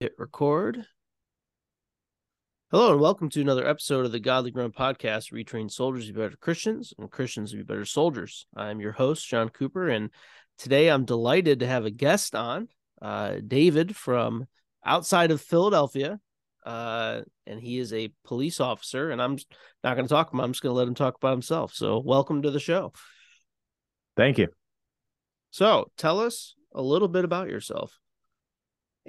Hit record. Hello and welcome to another episode of the Godly Grunts Podcast. We train soldiers to be better Christians and Christians to be better soldiers. I'm your host, John Cooper, and today I'm delighted to have a guest on, uh, David from outside of Philadelphia. Uh, and he is a police officer, and I'm not going to talk about him. I'm just going to let him talk about himself. So, welcome to the show. Thank you. So, tell us a little bit about yourself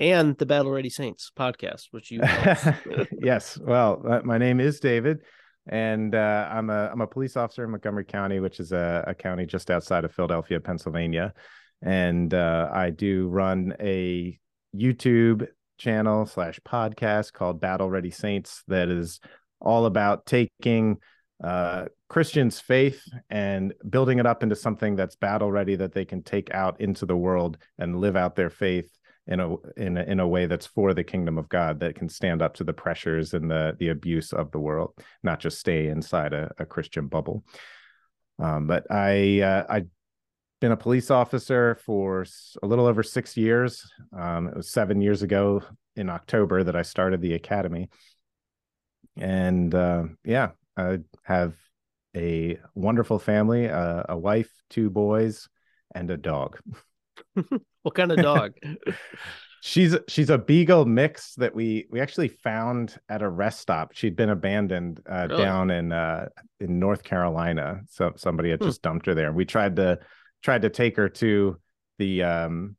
and the Battle Ready Saints podcast, which you yes. Well, uh, my name is David, and uh, I'm a I'm a police officer in Montgomery County, which is a, a county just outside of Philadelphia, Pennsylvania, and uh, I do run a YouTube channel slash podcast called Battle Ready Saints that is all about taking uh, Christians' faith and building it up into something that's battle ready that they can take out into the world and live out their faith in a in a, in a way that's for the kingdom of God that can stand up to the pressures and the the abuse of the world, not just stay inside a, a Christian bubble. Um, but I uh, I been a police officer for a little over six years. Um, it was seven years ago in October that I started the academy, and uh, yeah, I have a wonderful family, uh, a wife, two boys, and a dog. what kind of dog? she's she's a beagle mix that we we actually found at a rest stop. She'd been abandoned uh, really? down in uh, in North Carolina. So somebody had hmm. just dumped her there. We tried to tried to take her to the um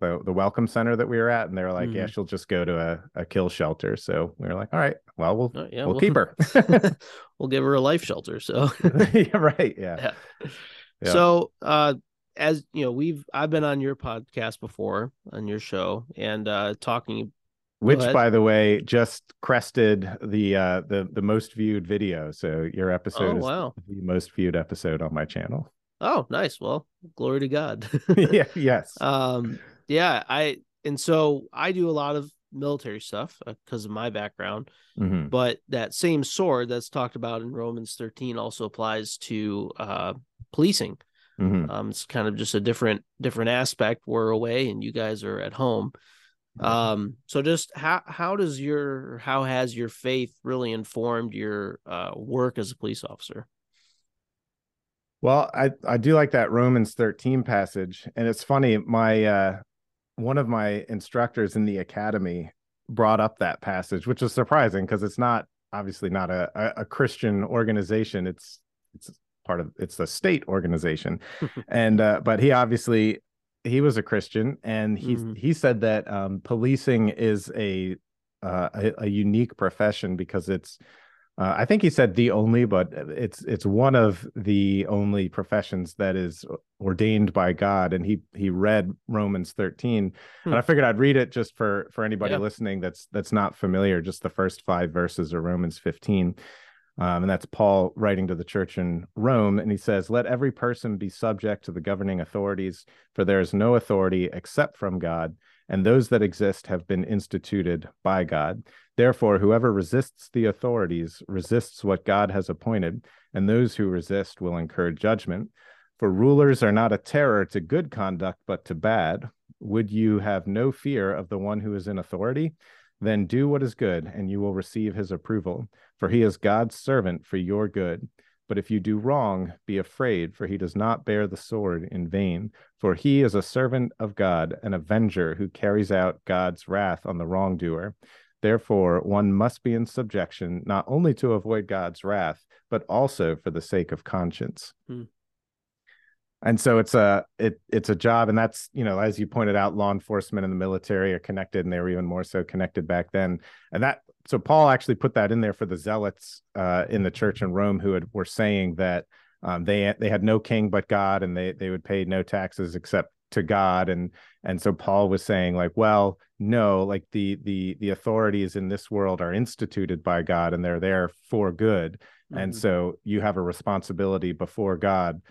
the the welcome center that we were at, and they were like, mm-hmm. "Yeah, she'll just go to a, a kill shelter." So we were like, "All right, well, we'll uh, yeah, we'll, we'll keep her. we'll give her a life shelter." So yeah, right, yeah. yeah. yeah. So, uh, as you know, we've I've been on your podcast before on your show and uh talking which by the way just crested the uh the the most viewed video. So your episode oh, is wow. the most viewed episode on my channel. Oh nice. Well glory to god. Yeah yes. Um yeah i and so i do a lot of military stuff because uh, of my background mm-hmm. but that same sword that's talked about in romans 13 also applies to uh policing Mm-hmm. Um, it's kind of just a different different aspect. We're away and you guys are at home. Um, so just how how does your how has your faith really informed your uh, work as a police officer? Well, I I do like that Romans 13 passage, and it's funny. My uh, one of my instructors in the academy brought up that passage, which is surprising because it's not obviously not a, a, a Christian organization. It's it's part of it's the state organization and uh, but he obviously he was a christian and he mm-hmm. he said that um, policing is a, uh, a, a unique profession because it's uh, I think he said the only, but it's it's one of the only professions that is ordained by God. And he he read Romans 13, hmm. and I figured I'd read it just for for anybody yeah. listening that's that's not familiar, just the first five verses of Romans 15. Um, and that's Paul writing to the church in Rome. And he says, Let every person be subject to the governing authorities, for there is no authority except from God, and those that exist have been instituted by God. Therefore, whoever resists the authorities resists what God has appointed, and those who resist will incur judgment. For rulers are not a terror to good conduct, but to bad. Would you have no fear of the one who is in authority? Then do what is good, and you will receive his approval, for he is God's servant for your good. But if you do wrong, be afraid, for he does not bear the sword in vain. For he is a servant of God, an avenger who carries out God's wrath on the wrongdoer. Therefore, one must be in subjection, not only to avoid God's wrath, but also for the sake of conscience. Hmm and so it's a it it's a job and that's you know as you pointed out law enforcement and the military are connected and they were even more so connected back then. And that so paul actually put that in there for the zealots uh, in the church in rome who had, were saying that um, they they had no king but god and they they would pay no taxes except to god. And and so paul was saying like well no like the the the authorities in this world are instituted by god and they're there for good. Mm-hmm. and so you have a responsibility before god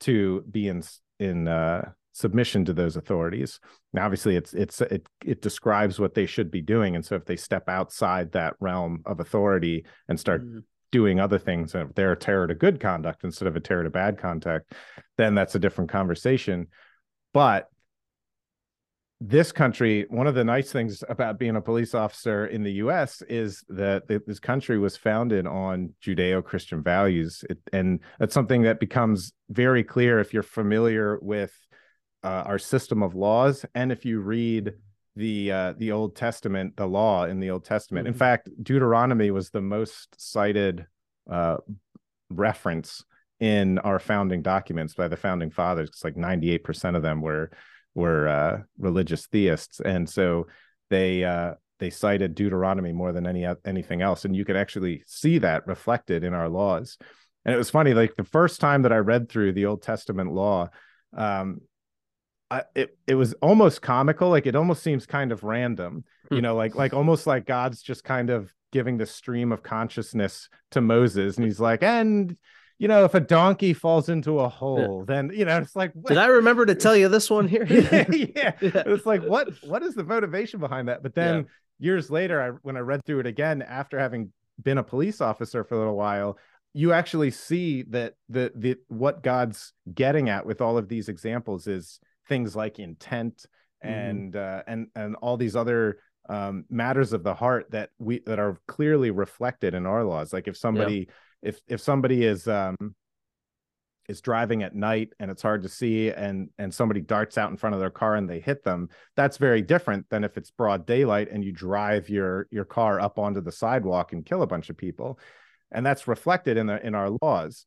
to be in in uh, submission to those authorities. Now, obviously, it's it's it it describes what they should be doing, and so if they step outside that realm of authority and start mm. doing other things, if they're a terror to good conduct instead of a terror to bad conduct, then that's a different conversation. But this country, one of the nice things about being a police officer in the U.S. is that this country was founded on Judeo-Christian values, it, and that's something that becomes very clear if you're familiar with uh, our system of laws, and if you read the uh, the Old Testament, the law in the Old Testament. Mm-hmm. In fact, Deuteronomy was the most cited uh, reference in our founding documents by the founding fathers. It's like 98% of them were were uh, religious theists, and so they uh, they cited Deuteronomy more than any anything else, and you could actually see that reflected in our laws. And it was funny, like the first time that I read through the Old Testament law, um, I, it it was almost comical. Like it almost seems kind of random, you hmm. know, like like almost like God's just kind of giving the stream of consciousness to Moses, and he's like, and you know, if a donkey falls into a hole, yeah. then you know it's like. What? Did I remember to tell you this one here? yeah, yeah. it's like what what is the motivation behind that? But then years later, I when I read through it again after having been a police officer for a little while, you actually see that the the what God's getting at with all of these examples is things like intent mm-hmm. and uh, and and all these other um, matters of the heart that we that are clearly reflected in our laws. Like if somebody if if somebody is um is driving at night and it's hard to see and and somebody darts out in front of their car and they hit them that's very different than if it's broad daylight and you drive your your car up onto the sidewalk and kill a bunch of people. And that's reflected in the in our laws.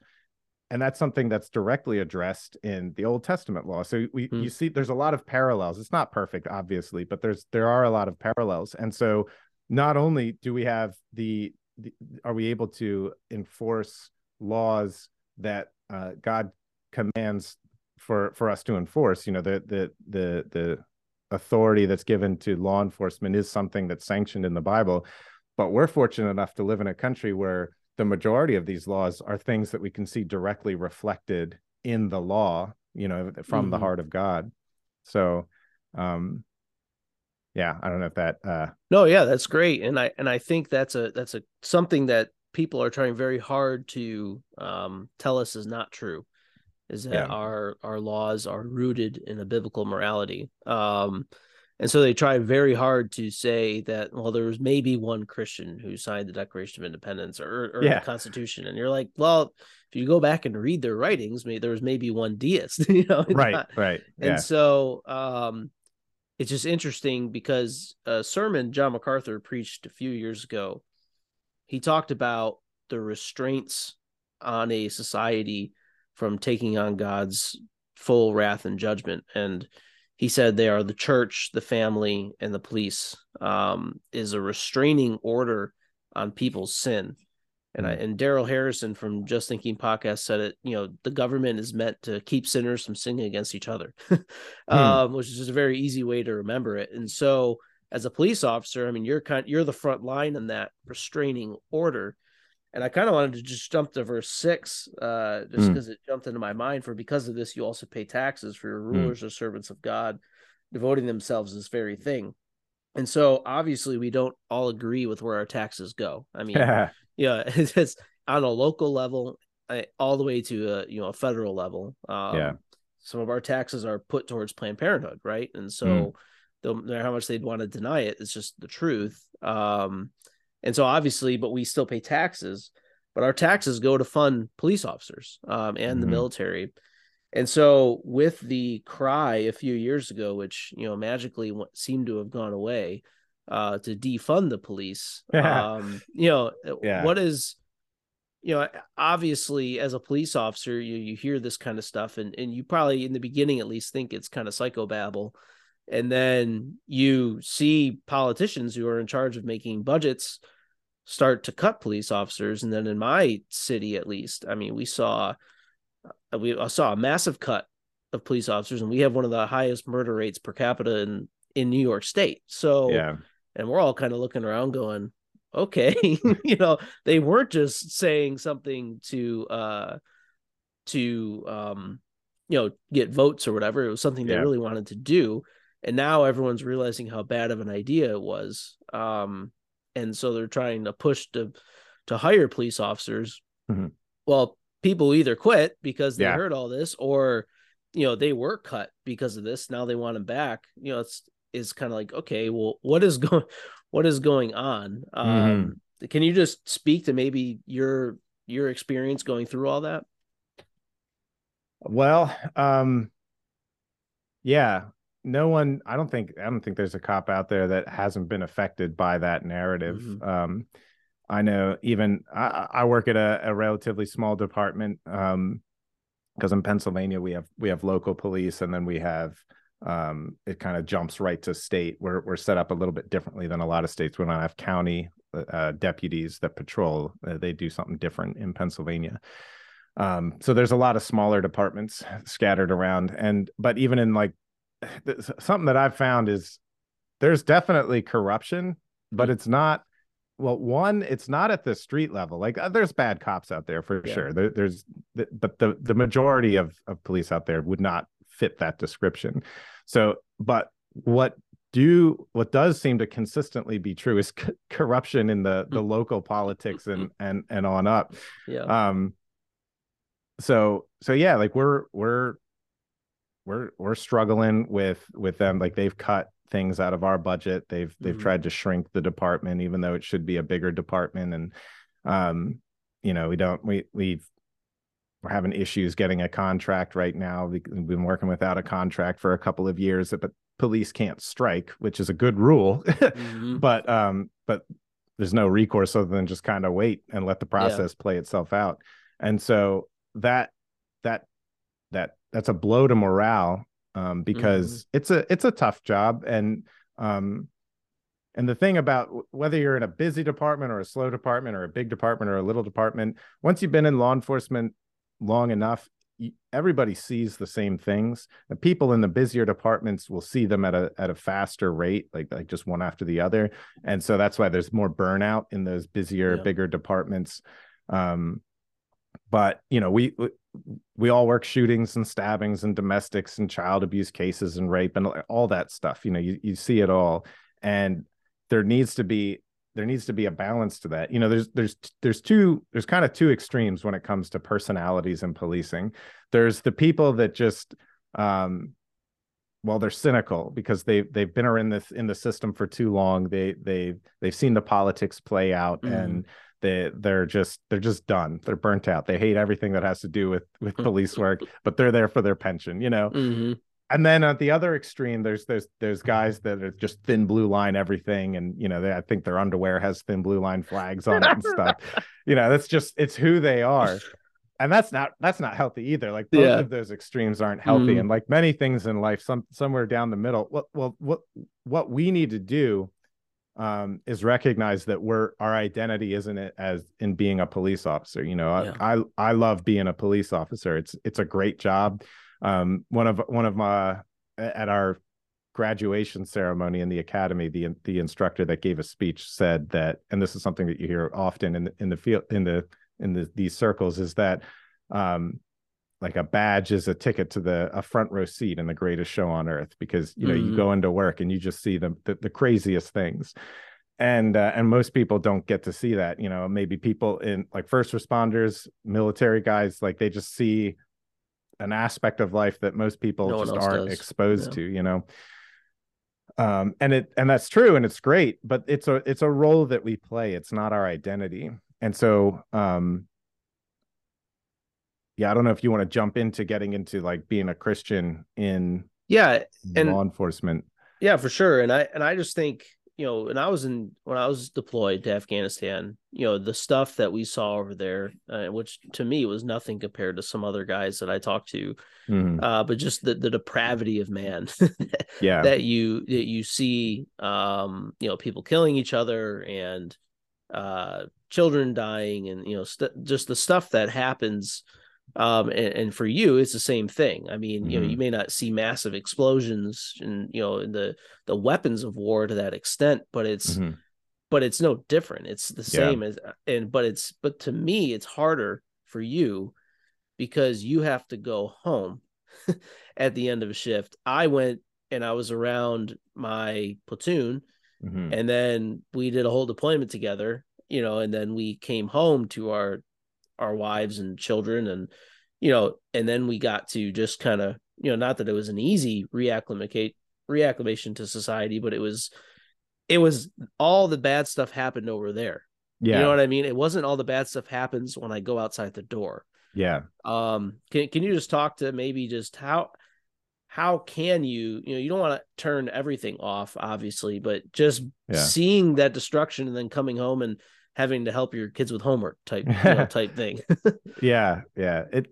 And that's something that's directly addressed in the old testament law. So we mm. you see there's a lot of parallels. It's not perfect obviously but there's there are a lot of parallels. And so not only do we have the are we able to enforce laws that uh, God commands for for us to enforce? You know, the the the the authority that's given to law enforcement is something that's sanctioned in the Bible. But we're fortunate enough to live in a country where the majority of these laws are things that we can see directly reflected in the law, you know, from mm-hmm. the heart of God. So, um, yeah, I don't know if that. Uh... No, yeah, that's great, and I and I think that's a that's a something that people are trying very hard to um, tell us is not true, is that yeah. our our laws are rooted in a biblical morality. Um, and so they try very hard to say that well, there was maybe one Christian who signed the Declaration of Independence or, or yeah. the Constitution, and you're like, well, if you go back and read their writings, maybe there was maybe one deist, you know, right, not, right, yeah. and so um, it's just interesting because a sermon John MacArthur preached a few years ago, he talked about the restraints on a society from taking on God's full wrath and judgment. And he said they are the church, the family, and the police um, is a restraining order on people's sin. And I, and Darrell Harrison from Just Thinking podcast said it. You know, the government is meant to keep sinners from sinning against each other, hmm. um, which is just a very easy way to remember it. And so, as a police officer, I mean, you're kind you're the front line in that restraining order. And I kind of wanted to just jump to verse six, uh, just because mm. it jumped into my mind. For because of this, you also pay taxes for your hmm. rulers or servants of God, devoting themselves to this very thing. And so, obviously, we don't all agree with where our taxes go. I mean, yeah, it's on a local level all the way to a you know a federal level. Um, yeah, some of our taxes are put towards Planned Parenthood, right? And so, mm. no matter how much they'd want to deny it, it's just the truth. Um, and so obviously, but we still pay taxes, but our taxes go to fund police officers um, and mm-hmm. the military. And so, with the cry a few years ago, which you know magically seemed to have gone away, uh, to defund the police. um, you know, yeah. what is, you know, obviously as a police officer, you you hear this kind of stuff, and and you probably in the beginning at least think it's kind of psychobabble, and then you see politicians who are in charge of making budgets start to cut police officers, and then in my city at least, I mean, we saw uh, we saw a massive cut of police officers, and we have one of the highest murder rates per capita in in New York State. So yeah and we're all kind of looking around going okay you know they weren't just saying something to uh to um you know get votes or whatever it was something yeah. they really wanted to do and now everyone's realizing how bad of an idea it was um and so they're trying to push to to hire police officers mm-hmm. well people either quit because they yeah. heard all this or you know they were cut because of this now they want them back you know it's is kind of like okay well what is going what is going on um mm-hmm. can you just speak to maybe your your experience going through all that well um yeah no one i don't think i don't think there's a cop out there that hasn't been affected by that narrative mm-hmm. um i know even i, I work at a, a relatively small department um because in pennsylvania we have we have local police and then we have um it kind of jumps right to state we're, we're set up a little bit differently than a lot of states we don't have county uh, deputies that patrol uh, they do something different in pennsylvania um so there's a lot of smaller departments scattered around and but even in like something that I've found is there's definitely corruption, but it's not. Well, one, it's not at the street level. Like uh, there's bad cops out there for yeah. sure. There, there's, but the the majority of of police out there would not fit that description. So, but what do what does seem to consistently be true is c- corruption in the the local politics and and and on up. Yeah. Um. So so yeah, like we're we're we're we're struggling with with them like they've cut things out of our budget they've they've mm-hmm. tried to shrink the department even though it should be a bigger department and um you know we don't we we've we're having issues getting a contract right now we've been working without a contract for a couple of years but police can't strike which is a good rule mm-hmm. but um but there's no recourse other than just kind of wait and let the process yeah. play itself out and so that that that that's a blow to morale um, because mm-hmm. it's a it's a tough job and um, and the thing about whether you're in a busy department or a slow department or a big department or a little department, once you've been in law enforcement long enough, everybody sees the same things. The people in the busier departments will see them at a at a faster rate, like like just one after the other, and so that's why there's more burnout in those busier, yeah. bigger departments. Um, but you know, we we all work shootings and stabbings and domestics and child abuse cases and rape and all that stuff you know you, you see it all and there needs to be there needs to be a balance to that. You know there's there's there's two there's kind of two extremes when it comes to personalities and policing. There's the people that just um well they're cynical because they they've been in this in the system for too long. They they they've seen the politics play out mm. and they they're just they're just done. They're burnt out. They hate everything that has to do with with police work but they're there for their pension you know? Mm-hmm. And then at the other extreme there's there's there's guys that are just thin blue line everything and you know they, i think their underwear has thin blue line flags on it and stuff you know that's just it's who they are and that's not that's not healthy either like both yeah. of those extremes aren't healthy mm. and like many things in life some somewhere down the middle what well what what we need to do um, is recognize that we're our identity isn't it as in being a police officer. You know, yeah. I, I, I love being a police officer. It's it's a great job. Um, one of one of my at our graduation ceremony in the academy, the the instructor that gave a speech said that, and this is something that you hear often in the, in the field in the in the, these circles, is that um, like a badge is a ticket to the a front row seat in the greatest show on earth because you know mm-hmm. you go into work and you just see the the, the craziest things and uh, and most people don't get to see that you know maybe people in like first responders military guys like they just see an aspect of life that most people no just aren't does. exposed yeah. to you know um and it and that's true and it's great but it's a it's a role that we play it's not our identity and so um yeah, I don't know if you want to jump into getting into like being a Christian in yeah and law enforcement. Yeah, for sure. And I and I just think you know, when I was in when I was deployed to Afghanistan, you know, the stuff that we saw over there, uh, which to me was nothing compared to some other guys that I talked to, mm-hmm. uh, but just the the depravity of man, yeah, that you that you see, um, you know, people killing each other and uh, children dying, and you know, st- just the stuff that happens um and, and, for you it's the same thing i mean mm-hmm. you know you mm-hmm. may not see massive explosions and you know in the the weapons of war to that extent but it's mm-hmm. but it's no different it's the same yeah. as and but it's but to me it's harder for you because you have to go home at the end of a shift i went and i was around my platoon mm-hmm. and then we did a whole deployment together you know and then we came home to our our wives and children and you know and then we got to just kind of you know not that it was an easy reacclimate reacclimation to society, but it was it was all the bad stuff happened over there. Yeah. You know what I mean? It wasn't all the bad stuff happens when I go outside the door. Yeah. Um can can you just talk to maybe just how how can you you know you don't want to turn everything off obviously but just yeah. seeing that destruction and then coming home and having to help your kids with homework type you know, type thing yeah yeah it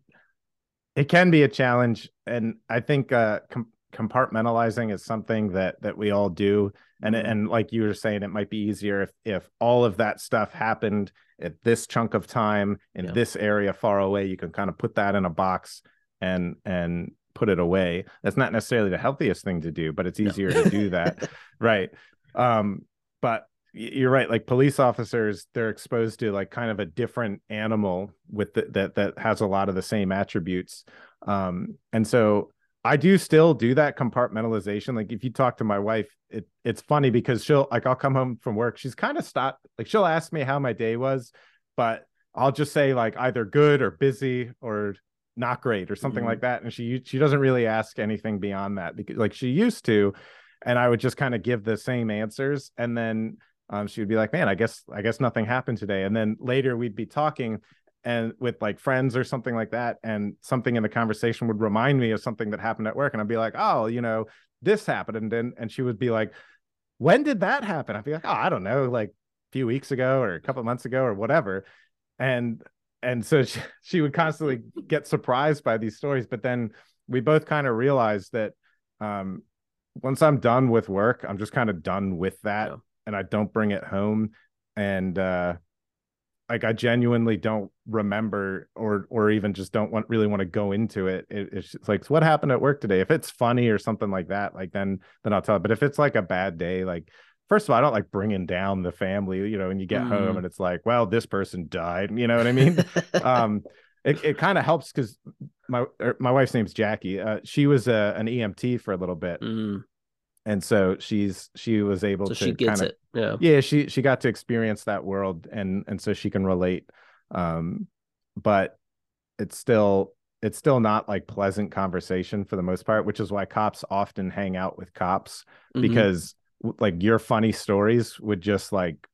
it can be a challenge and i think uh com- compartmentalizing is something that that we all do and mm-hmm. and like you were saying it might be easier if if all of that stuff happened at this chunk of time in yeah. this area far away you can kind of put that in a box and and put it away that's not necessarily the healthiest thing to do but it's easier no. to do that right um but you're right like police officers they're exposed to like kind of a different animal with the, that that has a lot of the same attributes um and so I do still do that compartmentalization. Like if you talk to my wife, it it's funny because she'll like I'll come home from work. She's kind of stopped. Like she'll ask me how my day was, but I'll just say like either good or busy or not great or something mm-hmm. like that. And she she doesn't really ask anything beyond that because like she used to, and I would just kind of give the same answers, and then um, she would be like, "Man, I guess I guess nothing happened today." And then later we'd be talking, and with like friends or something like that and something in the conversation would remind me of something that happened at work and i'd be like oh you know this happened and then and she would be like when did that happen i'd be like oh i don't know like a few weeks ago or a couple months ago or whatever and and so she, she would constantly get surprised by these stories but then we both kind of realized that um once i'm done with work i'm just kind of done with that yeah. And i don't bring it home and uh like I genuinely don't remember or or even just don't want really want to go into it. it it's just like what happened at work today. If it's funny or something like that, like then then I'll tell. It. But if it's like a bad day, like first of all, I don't like bringing down the family. You know, when you get mm. home and it's like, well, this person died. You know what I mean? um, it it kind of helps because my er, my wife's name's Jackie. Uh, she was a, an EMT for a little bit. Mm and so she's she was able so to she gets kind of, it yeah yeah she she got to experience that world and and so she can relate um but it's still it's still not like pleasant conversation for the most part which is why cops often hang out with cops mm-hmm. because like your funny stories would just like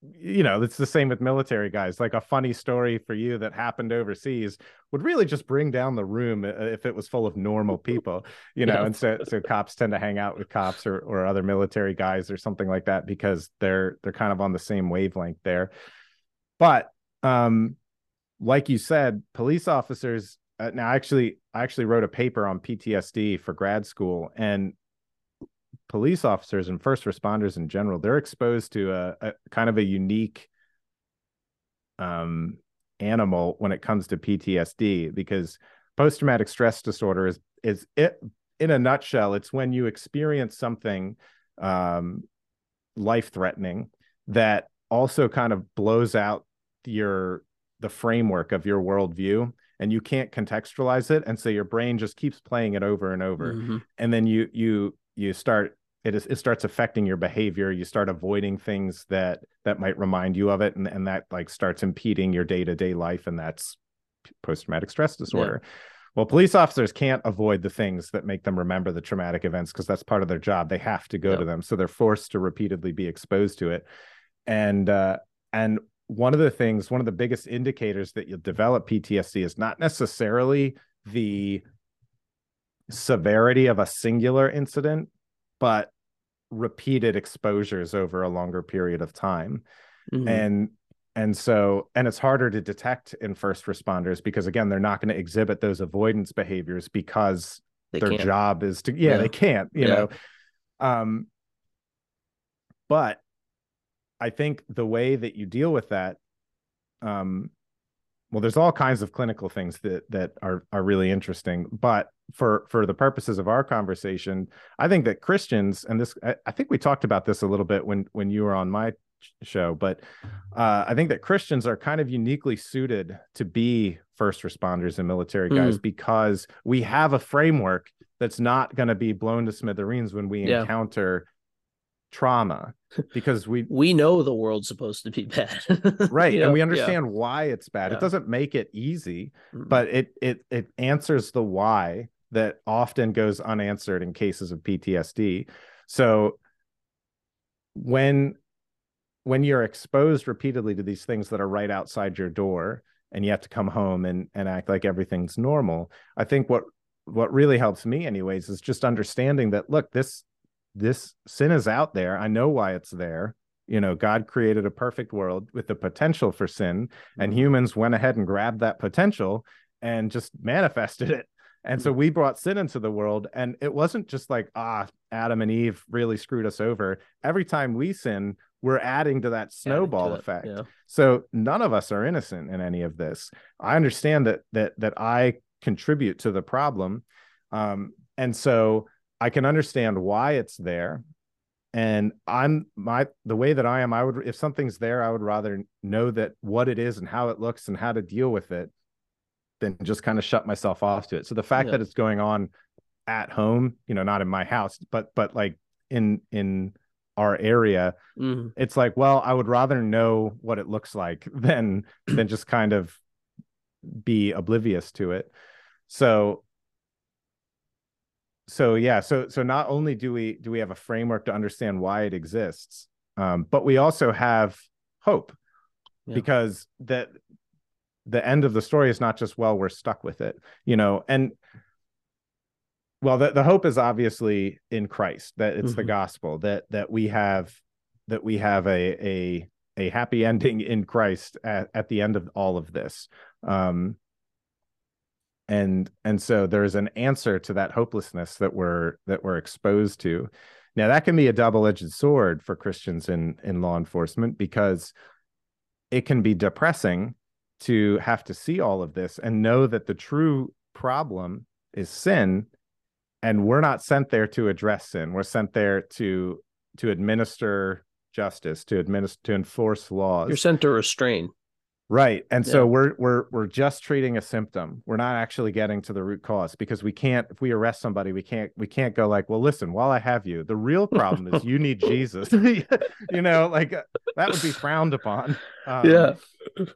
you know, it's the same with military guys. Like a funny story for you that happened overseas would really just bring down the room uh, if it was full of normal people, you know. Yeah. And so, so cops tend to hang out with cops or or other military guys or something like that because they're they're kind of on the same wavelength there. But um, like you said, police officers. Uh, now, actually, I actually wrote a paper on PTSD for grad school, and police officers and first responders in general they're exposed to a, a kind of a unique um, animal when it comes to PTSD because post traumatic stress disorder is is it in a nutshell it's when you experience something um, life threatening that also kind of blows out your the framework of your worldview and you can't contextualize it and so your brain just keeps playing it over and over mm-hmm. and then you you you start it is it starts affecting your behavior. You start avoiding things that that might remind you of it and, and that like starts impeding your day-to-day life and that's post-traumatic stress disorder. Yeah. well police officers can't avoid the things that make them remember the traumatic events because that's part of their job. They have to go to them. So they're forced to repeatedly be exposed to it. And uh and one of the things one of the biggest indicators that you'll develop ptsd is not necessarily the severity of a singular incident, but repeated exposures over a longer period of time. Mm-hmm. And and so and it's harder to detect in first responders because again they're not going to exhibit those avoidance behaviors because they their can't. job is to yeah, yeah, they can't you yeah. know um but i think the way that you deal with that um well there's all kinds of clinical things that that are are really interesting but for for the purposes of our conversation i think that christians and this I, I, think we talked about this a little bit when when you were on my show but uh, i think that christians are kind of uniquely suited to be first responders and military guys mm. because we have a framework that's not going to be blown to smithereens when we yeah. encounter trauma because we we know the world's supposed to be bad right you know? and we understand yeah. why it's bad yeah. it doesn't make it easy mm-hmm. but it it it answers the why that often goes unanswered in cases of PTSD. So when when you're exposed repeatedly to these things that are right outside your door and you have to come home and and act like everything's normal, I think what what really helps me anyways is just understanding that look, this this sin is out there. I know why it's there. You know, God created a perfect world with the potential for sin, and mm-hmm. humans went ahead and grabbed that potential and just manifested it. And so mm-hmm. we brought sin into the world. And it wasn't just like, ah, Adam and Eve really screwed us over. Every time we sin, we're adding to that snowball to effect. yeah. So none of us are innocent in any of this. I understand that that that I contribute to the problem. Um, and so I can understand why it's there. And I'm my the way that I am, I would if something's there, I would rather know that what it is and how it looks and how to deal with it than just kind of shut myself off to it. So the fact yeah. that it's going on at home, you know, not in my house, but but like in in our area, mm-hmm. it's like, well, I would rather know what it looks like than than just kind of be oblivious to it. So so yeah, so so not only do we do we have a framework to understand why it exists, um, but we also have hope yeah. because that the end of the story is not just well we're stuck with it you know and well the, the hope is obviously in christ that it's mm-hmm. the gospel that that we have that we have a a a happy ending in christ at, at the end of all of this um and and so there's an answer to that hopelessness that we're that we're exposed to now that can be a double-edged sword for christians in in law enforcement because it can be depressing to have to see all of this and know that the true problem is sin and we're not sent there to address sin. We're sent there to to administer justice to administer to enforce laws. You're sent to restrain. Right and yeah. so we're we're we're just treating a symptom. We're not actually getting to the root cause because we can't if we arrest somebody we can't we can't go like well listen while i have you the real problem is you need jesus. You know like that would be frowned upon. Um, yeah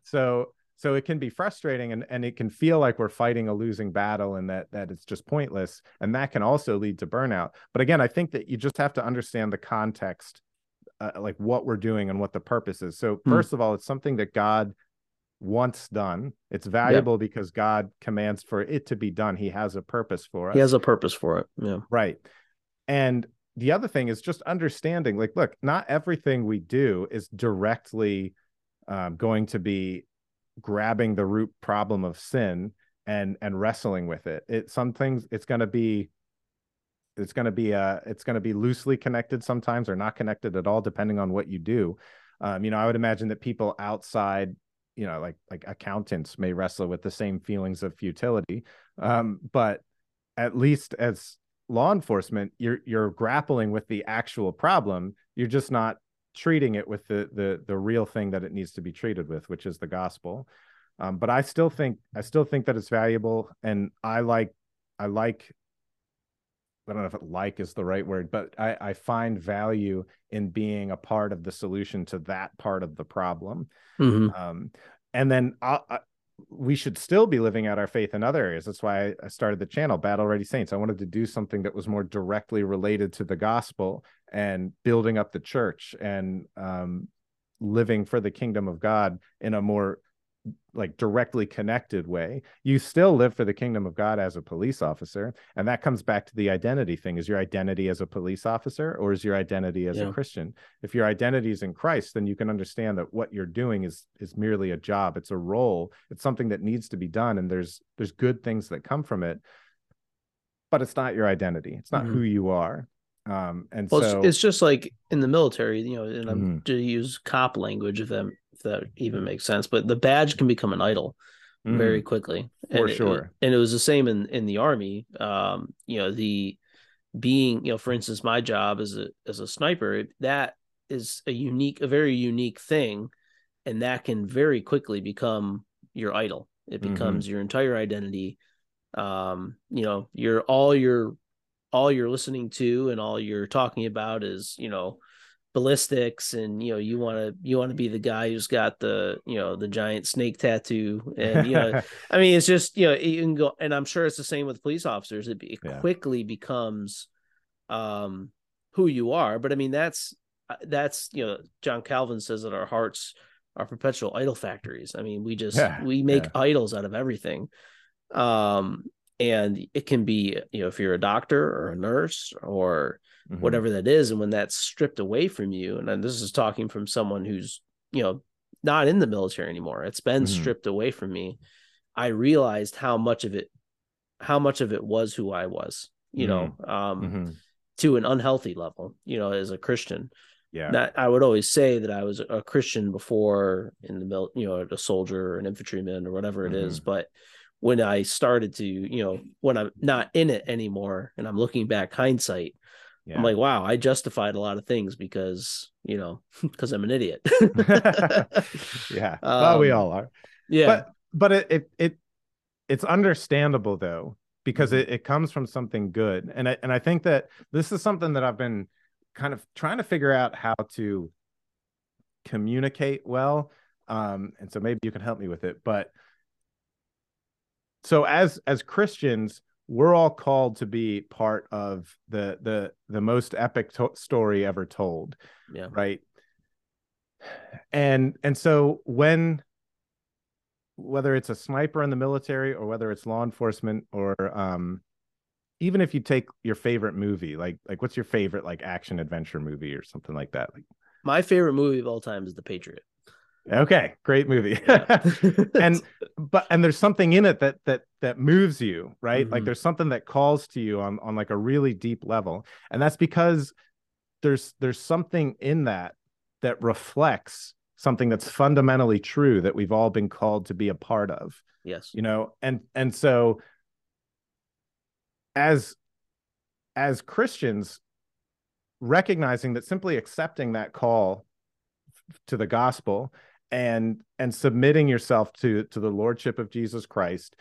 so so it can be frustrating and, and it can feel like we're fighting a losing battle and that that it's just pointless and that can also lead to burnout. But again i think that you just have to understand the context uh, like what we're doing and what the purpose is. So hmm. first of all it's something that god wants done. It's valuable because god commands for it to be done. He has a purpose for us he has a purpose for it yeah. Right. And the other thing is just understanding like look not everything we do is directly um, going to be grabbing the root problem of sin and and wrestling with it. It some things it's going to be it's going to be uh it's going to be loosely connected sometimes or not connected at all depending on what you do. Um you know i would imagine that people outside you know like like accountants may wrestle with the same feelings of futility. Um but at least as law enforcement you're you're grappling with the actual problem. You're just not treating it with the the the real thing that it needs to be treated with, which is the gospel. Um, but I still think I still think that it's valuable, and I like I like I don't know if it like is the right word, but I, I find value in being a part of the solution to that part of the problem. Mm-hmm. Um, and then I, I, we should still be living out our faith in other areas. That's why I started the channel, Battle Ready Saints. I wanted to do something that was more directly related to the gospel and building up the church and um, living for the kingdom of God in a more like directly connected way you still live for the kingdom of god as a police officer and that comes back to the identity thing. Is your identity as a police officer or is your identity as yeah. a christian? If your identity is in christ then you can understand that what you're doing is is merely a job. It's a role. It's something that needs to be done and there's there's good things that come from it but it's not your identity. It's not mm-hmm. who you are um and well, so it's, it's, just like in the military you know and i'm mm-hmm. to use cop language if that if that even makes sense but the badge can become an idol mm-hmm. very quickly for and sure it, and it was the same in in the army um you know the being you know for instance my job as a as a sniper that is a unique a very unique thing and that can very quickly become your idol it mm-hmm. becomes mm-hmm. your entire identity um you know your all your all you're listening to and all you're talking about is you know ballistics and you know you want to you want to be the guy who's got the you know the giant snake tattoo and you know i mean it's just you know you can go and i'm sure it's the same with police officers it, it yeah. quickly becomes um who you are but i mean that's uh, that's you know john calvin says that our hearts are perpetual idol factories i mean we just yeah. we make yeah. idols out of everything um and it can be you know if you're a doctor or a nurse or mm-hmm. whatever that is and when that's stripped away from you and this is talking from someone who's you know not in the military anymore it's been mm-hmm. stripped away from me i realized how much of it how much of it was who i was you mm-hmm. know um mm-hmm. to an unhealthy level you know as a christian yeah that i would always say that i was a christian before in the mil you know a soldier or an infantryman or whatever it is mm-hmm. but when i started to you know when i'm not in it anymore and i'm looking back hindsight yeah. I'm like, wow, I justified a lot of things because, you know, because I'm an idiot. yeah. Um, well, we all are. Yeah. But but it it, it it's understandable though, because mm-hmm. it, it comes from something good. And I and I think that this is something that I've been kind of trying to figure out how to communicate well. Um, and so maybe you can help me with it. But so as as Christians, we're all called to be part of the the the most epic to- story ever told yeah. right? And and so when whether it's a sniper in the military or whether it's law enforcement or um even if you take your favorite movie like like what's your favorite like action adventure movie or something like that? Like my favorite movie of all time is the patriot Okay, great movie. And but and there's something in it that that that moves you, right? Mm-hmm. Like there's something that calls to you on on like a really deep level. And that's because there's there's something in that that reflects something that's fundamentally true that we've all been called to be a part of. Yes. You know, and and so as as Christians recognizing that simply accepting that call to the gospel and and submitting yourself to to the lordship of Jesus Christ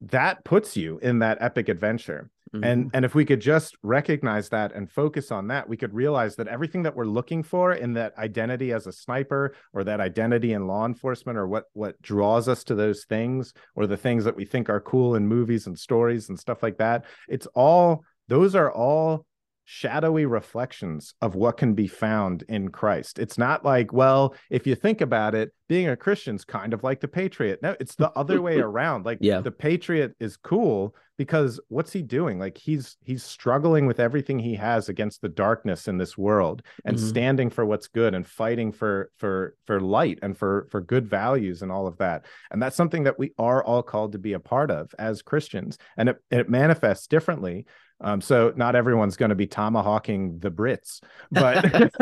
that puts you in that epic adventure mm-hmm. and and if we could just recognize that and focus on that we could realize that everything that we're looking for in that identity as a sniper or that identity in law enforcement or what what draws us to those things or the things that we think are cool in movies and stories and stuff like that it's all those are all shadowy reflections of what can be found in Christ. It's not like, well, if you think about it, being a Christian's kind of like the patriot. No, it's the other way around. Like yeah. the patriot is cool because what's he doing? Like he's he's struggling with everything he has against the darkness in this world and mm-hmm. standing for what's good and fighting for for for light and for for good values and all of that. And that's something that we are all called to be a part of as Christians. And it, it manifests differently um, so not everyone's going to be tomahawking the Brits, but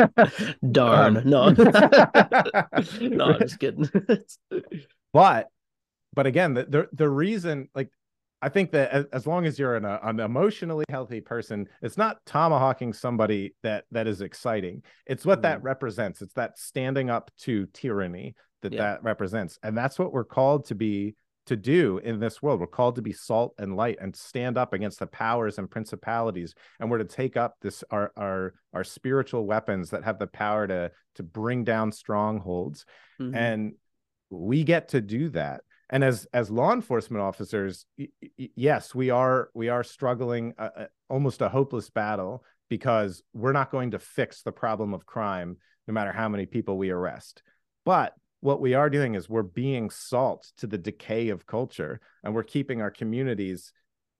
darn, um, no, no, I'm just kidding. but, but again, the, the the reason, like, I think that as, long as you're an, an emotionally healthy person, it's not tomahawking somebody that that is exciting. It's what mm. that represents. It's that standing up to tyranny that yeah. that represents, and that's what we're called to be to do in this world. We're called to be salt and light and stand up against the powers and principalities. And we're to take up this our our our spiritual weapons that have the power to to bring down strongholds. Mm-hmm. And we get to do that. And as as law enforcement officers, y- y- yes, we are we are struggling a, a, almost a hopeless battle because we're not going to fix the problem of crime no matter how many people we arrest. But what we are doing is we're being salt to the decay of culture and we're keeping our communities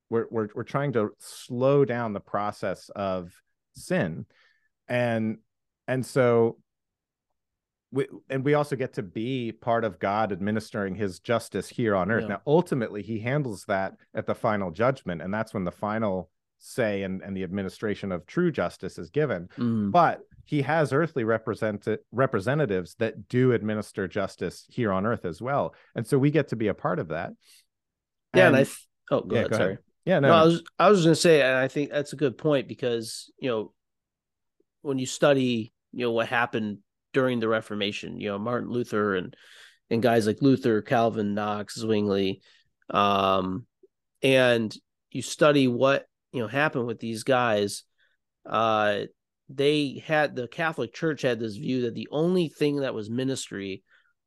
we're, we're, we're trying to slow down the process of sin and and so we, and we also get to be part of God administering his justice here on earth. Yeah. Now, ultimately, he handles that at the final judgment, and that's when the final say and, and the administration of true justice is given. Mm. But he has earthly represented representatives that do administer justice here on earth as well. And so we get to be a part of that. Yeah and, and i th- oh go, yeah, ahead, go sorry. ahead. yeah no, no, i was i was going to say and i think that's a good point because you know when you study you know what happened during the reformation you know martin luther and and guys like luther calvin knox zwingli um and you study what you know happened with these guys uh they had the Catholic Church had this view that the only thing that was ministry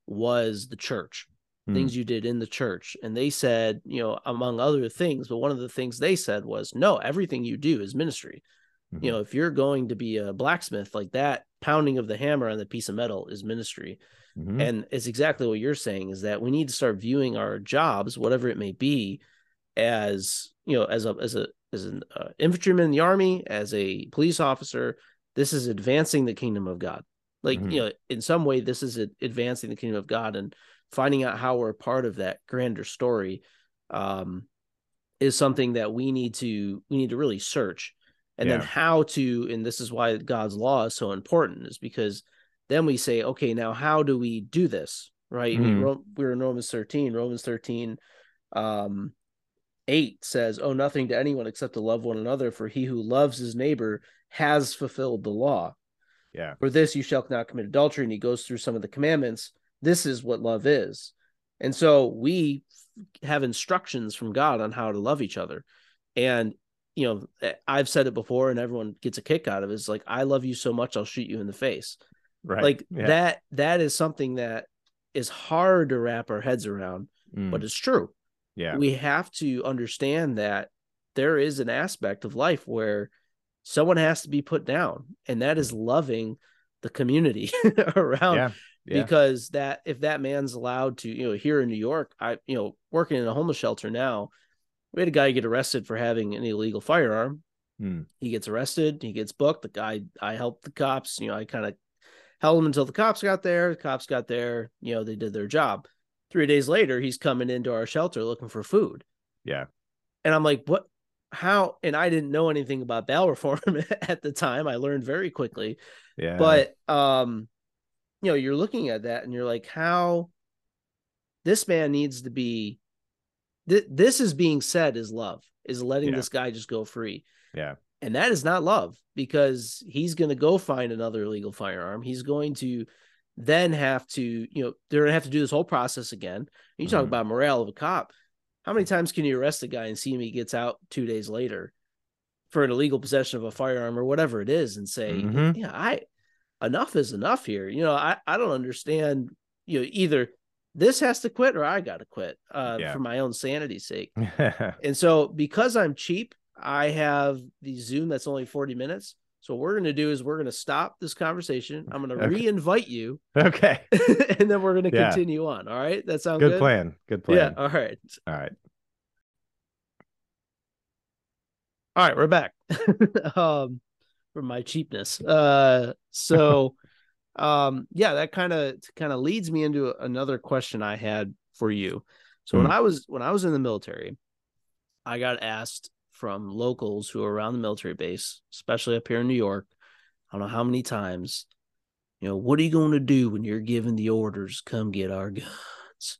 was the church, mm. things you did in the church. And they said, you know, among other things, but one of the things they said was, no, everything you do is ministry. Mm-hmm. You know, if you're going to be a blacksmith like that, pounding of the hammer on the piece of metal is ministry. Mm-hmm. And it's exactly what you're saying is that we need to start viewing our jobs, whatever it may be, as you know, as a as a as an uh, infantryman in the army, as a police officer. This is advancing the kingdom of God. Like mm-hmm. you know, in some way, this is advancing the kingdom of God and finding out how we're a part of that grander story. Um, is something that we need to we need to really search and yeah. then how to and this is why god's law is so important is because then we say okay now how do we do this right mm. we, we're in romans 13 romans 13 um 8 says oh nothing to anyone except to love one another for he who loves his neighbor has fulfilled the law yeah for this you shall not commit adultery and he goes through some of the commandments this is what love is and so we have instructions from god on how to love each other and you know, I've said it before and everyone gets a kick out of it. It's like, I love you so much, I'll shoot you in the face. Right. Like yeah. that, that is something that is hard to wrap our heads around, mm. but it's true. Yeah. We have to understand that there is an aspect of life where someone has to be put down, and that is loving the community around. Yeah. Yeah. Because that if that man's allowed to, you know, here in New York, I, you know, working in a homeless shelter now, we had a guy get arrested for having an illegal firearm. Hmm. He gets arrested. He gets booked. The guy, I helped the cops. You know, I kind of held him until the cops got there. The cops got there. You know, they did their job. Three days later, he's coming into our shelter looking for food. Yeah. And I'm like, what? How? And I didn't know anything about bail reform at the time. I learned very quickly. Yeah. But, um, you know, you're looking at that and you're like, how this man needs to be th- this is being said is love is letting yeah. this guy just go free yeah and that is not love because he's going to go find another illegal firearm he's going to then have to you know they're to have to do this whole process again you mm-hmm. talk about morale of a cop how many times can you arrest a guy and see him he gets out two days later for an illegal possession of a firearm or whatever it is and say mm-hmm. yeah i enough is enough here you know i i don't understand you know either this has to quit or I got to quit uh, yeah. for my own sanity's sake. and so because I'm cheap, I have the Zoom that's only 40 minutes. So what we're going to do is we're going to stop this conversation. I'm going to okay. re-invite you. Okay. and then we're going to yeah. continue on. All right. That sounds good. Good plan. Good plan. Yeah. All right. All right. All right. We're back. um, from my cheapness. Uh, so um yeah that kind of kind of leads me into another question i had for you so mm when i was when i was in the military i got asked from locals who are around the military base especially up here in new york i don't know how many times you know what are you going to do when you're given the orders come get our guns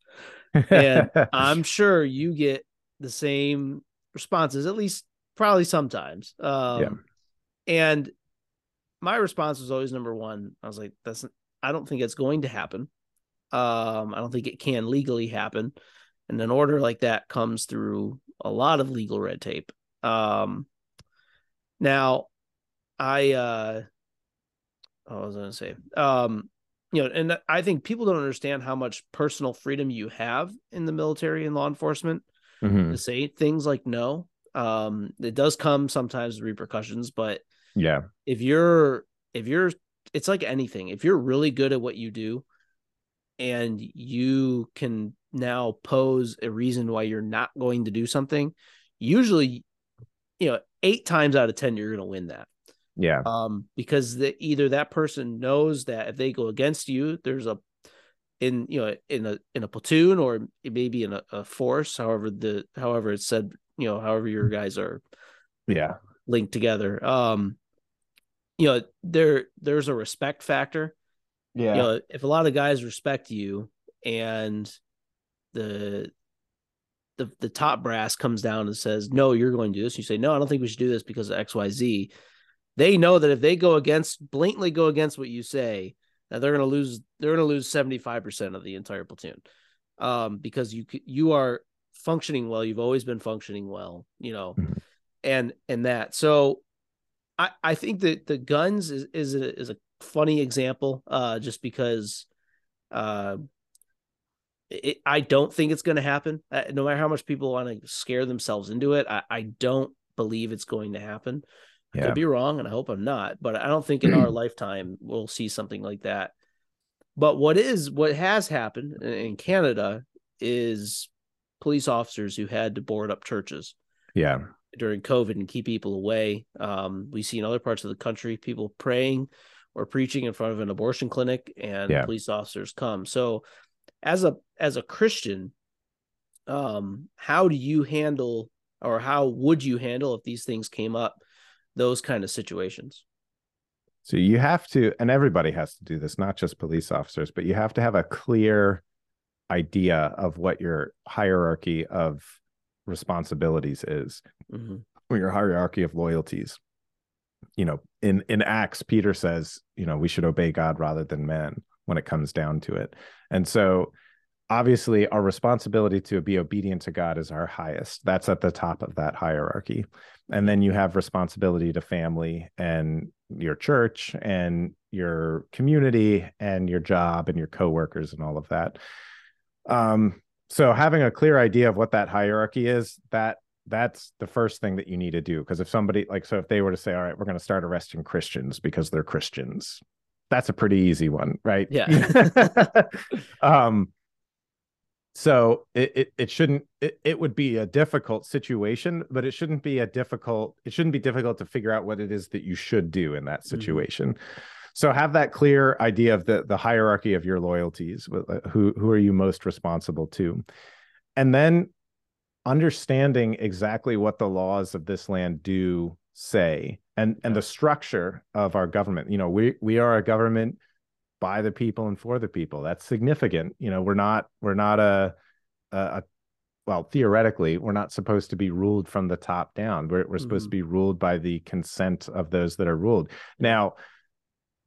and i'm sure you get the same responses at least probably sometimes um yeah. and my response was always number one. I was like, that's I don't think it's going to happen. Um, I don't think it can legally happen. And an order like that comes through a lot of legal red tape. Um, now I uh what was I gonna say? Um, you know, and I think people don't understand how much personal freedom you have in the military and law enforcement mm-hmm. to say things like no. Um, it does come sometimes repercussions, but yeah. If you're if you're it's like anything. If you're really good at what you do and you can now pose a reason why you're not going to do something, usually you know, 8 times out of 10 you're going to win that. Yeah. Um because the, either that person knows that if they go against you, there's a in you know in a in a platoon or maybe in a, a force however the however it's said you know however your guys are yeah linked together um you know there there's a respect factor yeah you know if a lot of guys respect you and the the the top brass comes down and says no you're going to do this. You say no i don't think we should do this because of xyz they know that if they go against blatantly go against what you say that they're going to lose they're going to lose 75% of the entire platoon. Um because you you are functioning well. You've always been functioning well you know mm-hmm. and and that. So I, I think that the guns is is a, is a funny example, uh, just because, uh, it, I don't think it's going to happen. Uh, no matter how much people want to scare themselves into it, I, I don't believe it's going to happen. I could be wrong, and I hope I'm not, but I don't think in our lifetime we'll see something like that. But what is what has happened in Canada is police officers who had to board up churches. Yeah. During COVID and keep people away. Um, we see in other parts of the country people praying or preaching in front of an abortion clinic and yeah. police officers come. So as a as a Christian, um, how do you handle or how would you handle if these things came up, those kind of situations? So you have to, and everybody has to do this, not just police officers, but you have to have a clear idea of what your hierarchy of responsibilities is, mm-hmm. or your hierarchy of loyalties. You know, in in Acts, Peter says, you know, we should obey God rather than men when it comes down to it. And so obviously our responsibility to be obedient to God is our highest. That's at the top of that hierarchy. And then you have responsibility to family and your church and your community and your job and your coworkers and all of that. Um, so having a clear idea of what that hierarchy is, that that's the first thing that you need to do. Because if somebody like, so if they were to say, all right, we're going to start arresting Christians because they're Christians, that's a pretty easy one, right? Yeah. um, so it, it, it shouldn't it, it would be a difficult situation but it shouldn't be a difficult it shouldn't be difficult to figure out what it is that you should do in that mm-hmm. situation mm-hmm. so have that clear idea of the the hierarchy of your loyalties uh, who who are you most responsible to and then understanding exactly what the laws of this land do say and and the structure of our government you know we we are a government by the people and for the people. That's significant. You know, we're not we're not a, a, a well, theoretically, we're not supposed to be ruled from the top down. We're we're mm-hmm. supposed to mm-hmm. be ruled by the consent of those that are ruled. Now,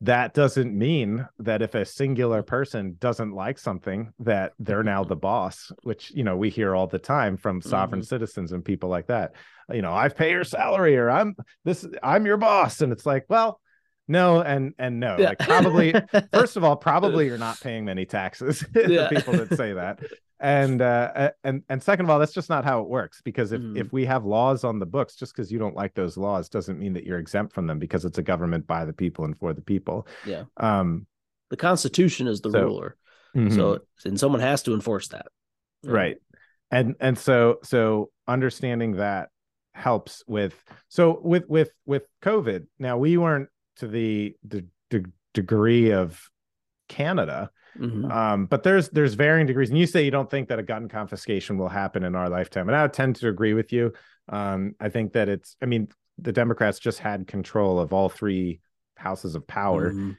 that doesn't mean that if a singular person doesn't like something that they're now the boss which you know we hear all the time from sovereign mm-hmm. citizens and people like that you know i pay your salary or i'm this i'm your boss and it's like well no, and and no. Yeah. Like probably first of all, probably you're not paying many taxes. the people that say that. And uh and and second of all, that's just not how it works because if mm. if we have laws on the books, just because you don't like those laws doesn't mean that you're exempt from them because it's a government by the people and for the people. Yeah. Um the constitution is the so, ruler. Mm-hmm. So and someone has to enforce that. Right. And and so so understanding that helps with so with with with covid now we weren't to the the, the degree of Canada. Mm-hmm. Um, but there's there's varying degrees, and you say you don't think that a gun confiscation will happen in our lifetime, and I tend to agree with you. Um, I think that it's, I mean, the Democrats just had control of all three houses of power, mm-hmm.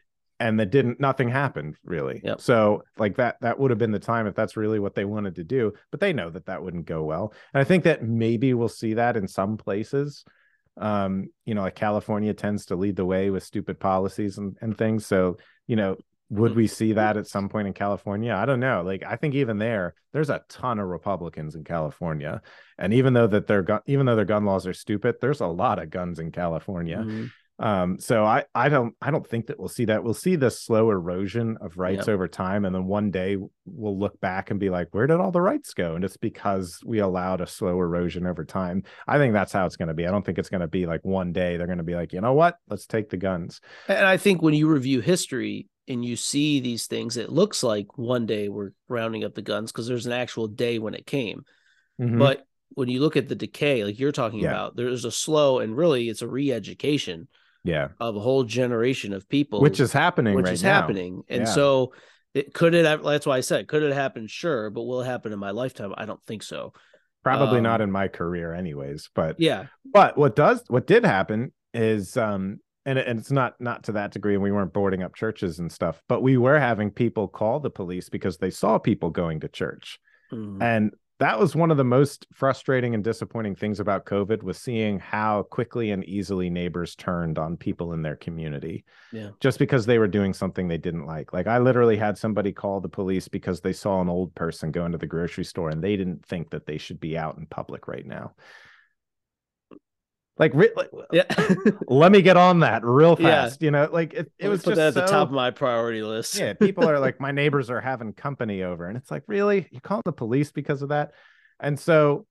And that didn't nothing happened really. Yep. So like that that would have been the time if that's really what they wanted to do, but they know that that wouldn't go well, and I think that maybe we'll see that in some places um you know like california tends to lead the way with stupid policies and, and things so you know would mm-hmm. we see that at some point in california i don't know like i think even there there's a ton of republicans in california and even though that their gun even though their gun laws are stupid there's a lot of guns in california mm-hmm. Um, so I I don't I don't think that we'll see that. We'll see the slow erosion of rights yep. over time, and then one day we'll look back and be like, where did all the rights go? And it's because we allowed a slow erosion over time. I think that's how it's going to be. I don't think it's going to be like one day they're going to be like, you know what, let's take the guns. And I think when you review history and you see these things, it looks like one day we're rounding up the guns because there's an actual day when it came. Mm-hmm. But when you look at the decay, like you're talking yeah. about, there's a slow and really it's a re-education yeah. of a whole generation of people which is happening which right is now. happening. And yeah. so it could it that's why i said could it happen? Sure but will it happen in my lifetime? I don't think so. Probably um, not in my career anyways but yeah. but what does what did happen is um and, and it's not not to that degree and we weren't boarding up churches and stuff but we were having people call the police because they saw people going to church. Mm. and that was one of the most frustrating and disappointing things about COVID was seeing how quickly and easily neighbors turned on people in their community. Yeah. Just because they were doing something they didn't like. Like I literally had somebody call the police because they saw an old person go into the grocery store and they didn't think that they should be out in public right now. Like, re- yeah. let me get on that real fast. Yeah. You know, like it, it was put just that at so, the top of my priority list. yeah, people are like, my neighbors are having company over, and it's like, really, you call the police because of that? And so,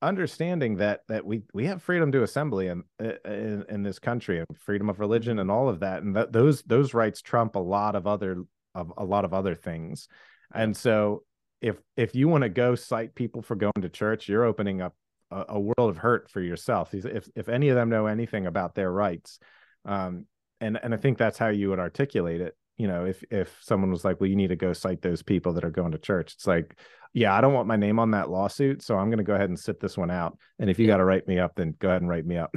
understanding that that we we have freedom to assembly in in, in this country and freedom of religion and all of that, and that those those rights trump a lot of other of a lot of other things. And so, if if you want to go cite people for going to church, you're opening up a, a, world of hurt for yourself. If if any of them know anything about their rights, um, and and I think that's how you would articulate it. You know, if if someone was like, "Well, you need to go cite those people that are going to church," it's like, yeah, I don't want my name on that lawsuit, so I'm going to go ahead and sit this one out. And if you yeah. got to write me up, then go ahead and write me up.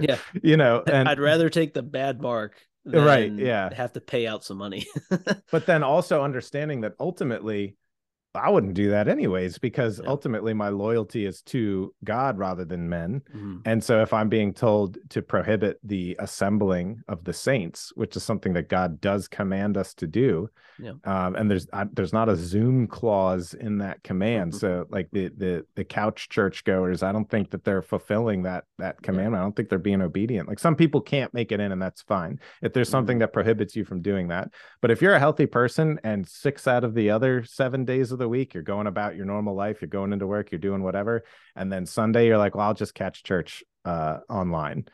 yeah, you know, and I'd rather take the bad mark right yeah have to pay out some money but then also understanding that ultimately I wouldn't do that anyways because yeah. ultimately my loyalty is to God rather than men. Mm-hmm. And so if I'm being told to prohibit the assembling of the saints, which is something that God does command us to do, yeah. um, and there's I, there's not a Zoom clause in that command. Mm-hmm. So like the the the couch churchgoers, I don't think that they're fulfilling that that commandment. Yeah. I don't think they're being obedient. Like some people can't make it in, and that's fine. If there's something mm-hmm. that prohibits you from doing that, but if you're a healthy person and six out of the other seven days of the week you're going about your normal life, you're going into work, you're doing whatever, and then Sunday you're like, well, I'll just catch church uh, online.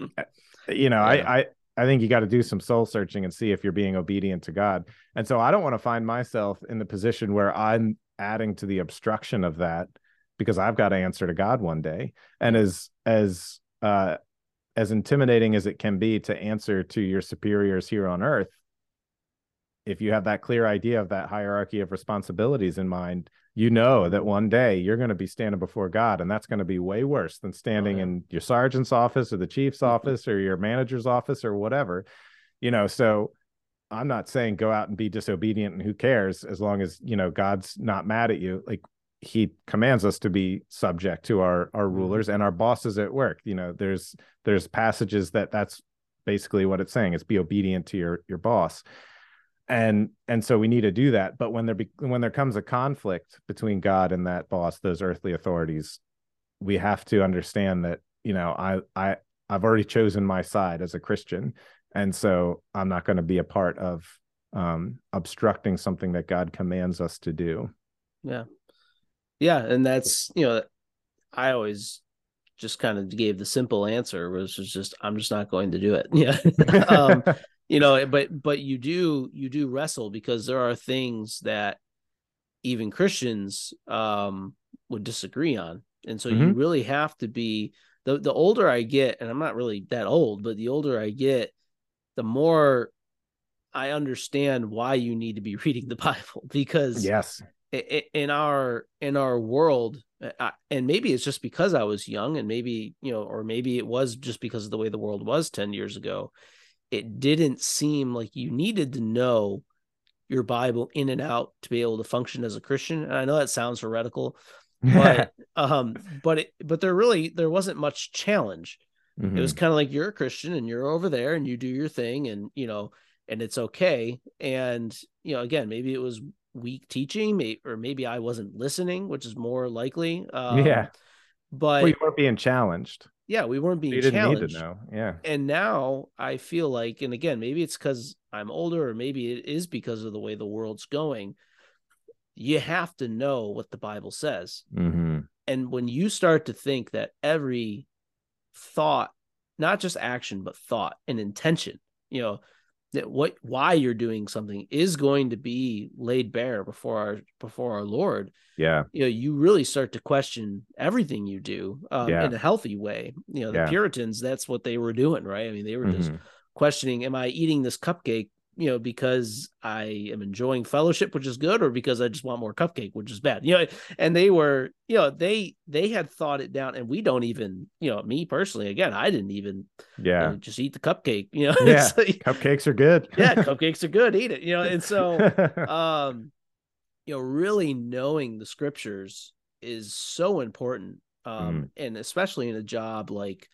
Mm. Eh, you know, yeah. I I I think you got to do some soul searching and see if you're being obedient to God. And so I don't want to find myself in the position where I'm adding to the obstruction of that because I've got to answer to God one day. And as as uh as intimidating as it can be to answer to your superiors here on earth, if you have that clear idea of that hierarchy of responsibilities in mind, you know that one day you're going to be standing before God, and that's going to be way worse than standing oh, yeah. in your sergeant's office or the chief's mm-hmm. office or your manager's office or whatever. You know, so I'm not saying go out and be disobedient and who cares as long as, you know, God's not mad at you. Like he commands us to be subject to our our mm-hmm. rulers and our bosses at work. You know, there's there's passages that that's basically what it's saying is be obedient to your your boss and and so we need to do that. But when there be, when there comes a conflict between god and that boss those earthly authorities we have to understand that you know i i i've already chosen my side as a christian. And so i'm not going to be a part of um obstructing something that god commands us to do. Yeah. Yeah and that's you know i always just kind of gave the simple answer which was just i'm just not going to do it. Yeah. Um you know but but you do you do wrestle because there are things that even christians um would disagree on and so mm-hmm. you really have to be the the older i get and i'm not really that old but the older i get the more i understand why you need to be reading the bible because yes in our in our world and maybe it's just because i was young and maybe you know or maybe it was just because of the way the world was 10 years ago it didn't seem like you needed to know your Bible in and out to be able to function as a Christian. And I know that sounds heretical, but um, but it but there really there wasn't much challenge. Mm-hmm. It was mm-hmm. kind of like you're a Christian and you're over there and you do your thing and you know and it's okay. And you know, again, maybe it was weak teaching, or maybe I wasn't listening, which is more likely. Um, yeah, but well, you weren't being challenged yeah, we weren't being didn't challenged. Need to know. Yeah. And now I feel like, and again, maybe it's because I'm older, or maybe it is because of the way the world's going. You have to know what the Bible says. Mm-hmm. And when you start to think that every thought, not just action, but thought and intention, you know, that what why you're doing something is going to be laid bare before our before our lord yeah you know you really start to question everything you do um, yeah. in a healthy way you know the yeah. puritans that's what they were doing right i mean they were mm-hmm. just questioning am i eating this cupcake you know, because I am enjoying fellowship, which is good, or because I just want more cupcake, which is bad. You know, and they were, you know, they they had thought it down, and we don't even, you know, me personally, again, I didn't even, yeah, you know, just eat the cupcake. You know, yeah, cupcakes are good. yeah, cupcakes are good. Eat it. You know, and so, um, you know, really knowing the scriptures is so important, um, mm. and especially in a job like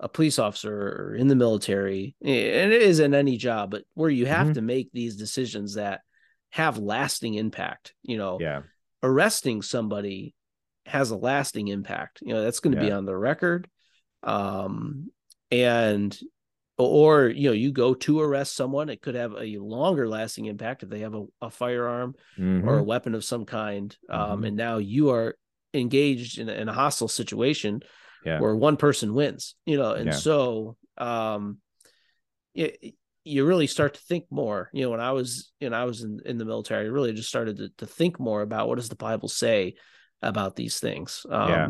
a police officer or in the military, and it is in any job, but where you have mm-hmm. to make these decisions that have lasting impact. You know, yeah, arresting somebody has a lasting impact. You know, that's going to yeah. be on the record. um, and or you know you go to arrest someone it could have a longer lasting impact if they have a, a firearm mm-hmm. or a mm-hmm. weapon of some kind um, mm-hmm. and now you are engaged in in a hostile situation yeah. where one person wins you know and yeah. so um it, you really start to think more you know when i was you know i was in, in the military i really just started to, to think more about what does the bible say about these things um yeah.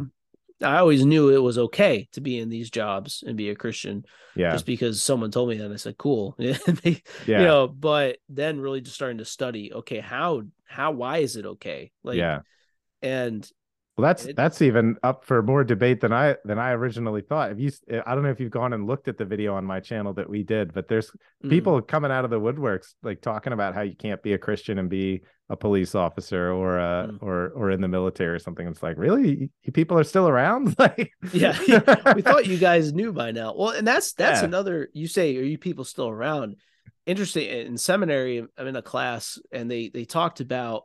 I always knew it was okay to be in these jobs and be a Christian. Yeah. Just because someone told me that and I said, cool. they, yeah. You know, but then really just starting to study, okay, how, how, why is it okay? Like, yeah. And well, that's it, that's even up for more debate than I than I originally thought. If you, I don't know if you've gone and looked at the video on my channel that we did, but there's mm-hmm. people coming out of the woodworks like talking about how you can't be a Christian and be a police officer or uh mm. or or in the military or something. It's like really, you people are still around. like, yeah, we thought you guys knew by now. Well, and that's that's yeah. another. You say, are you people still around? Interesting. In seminary, I'm in a class, and they they talked about,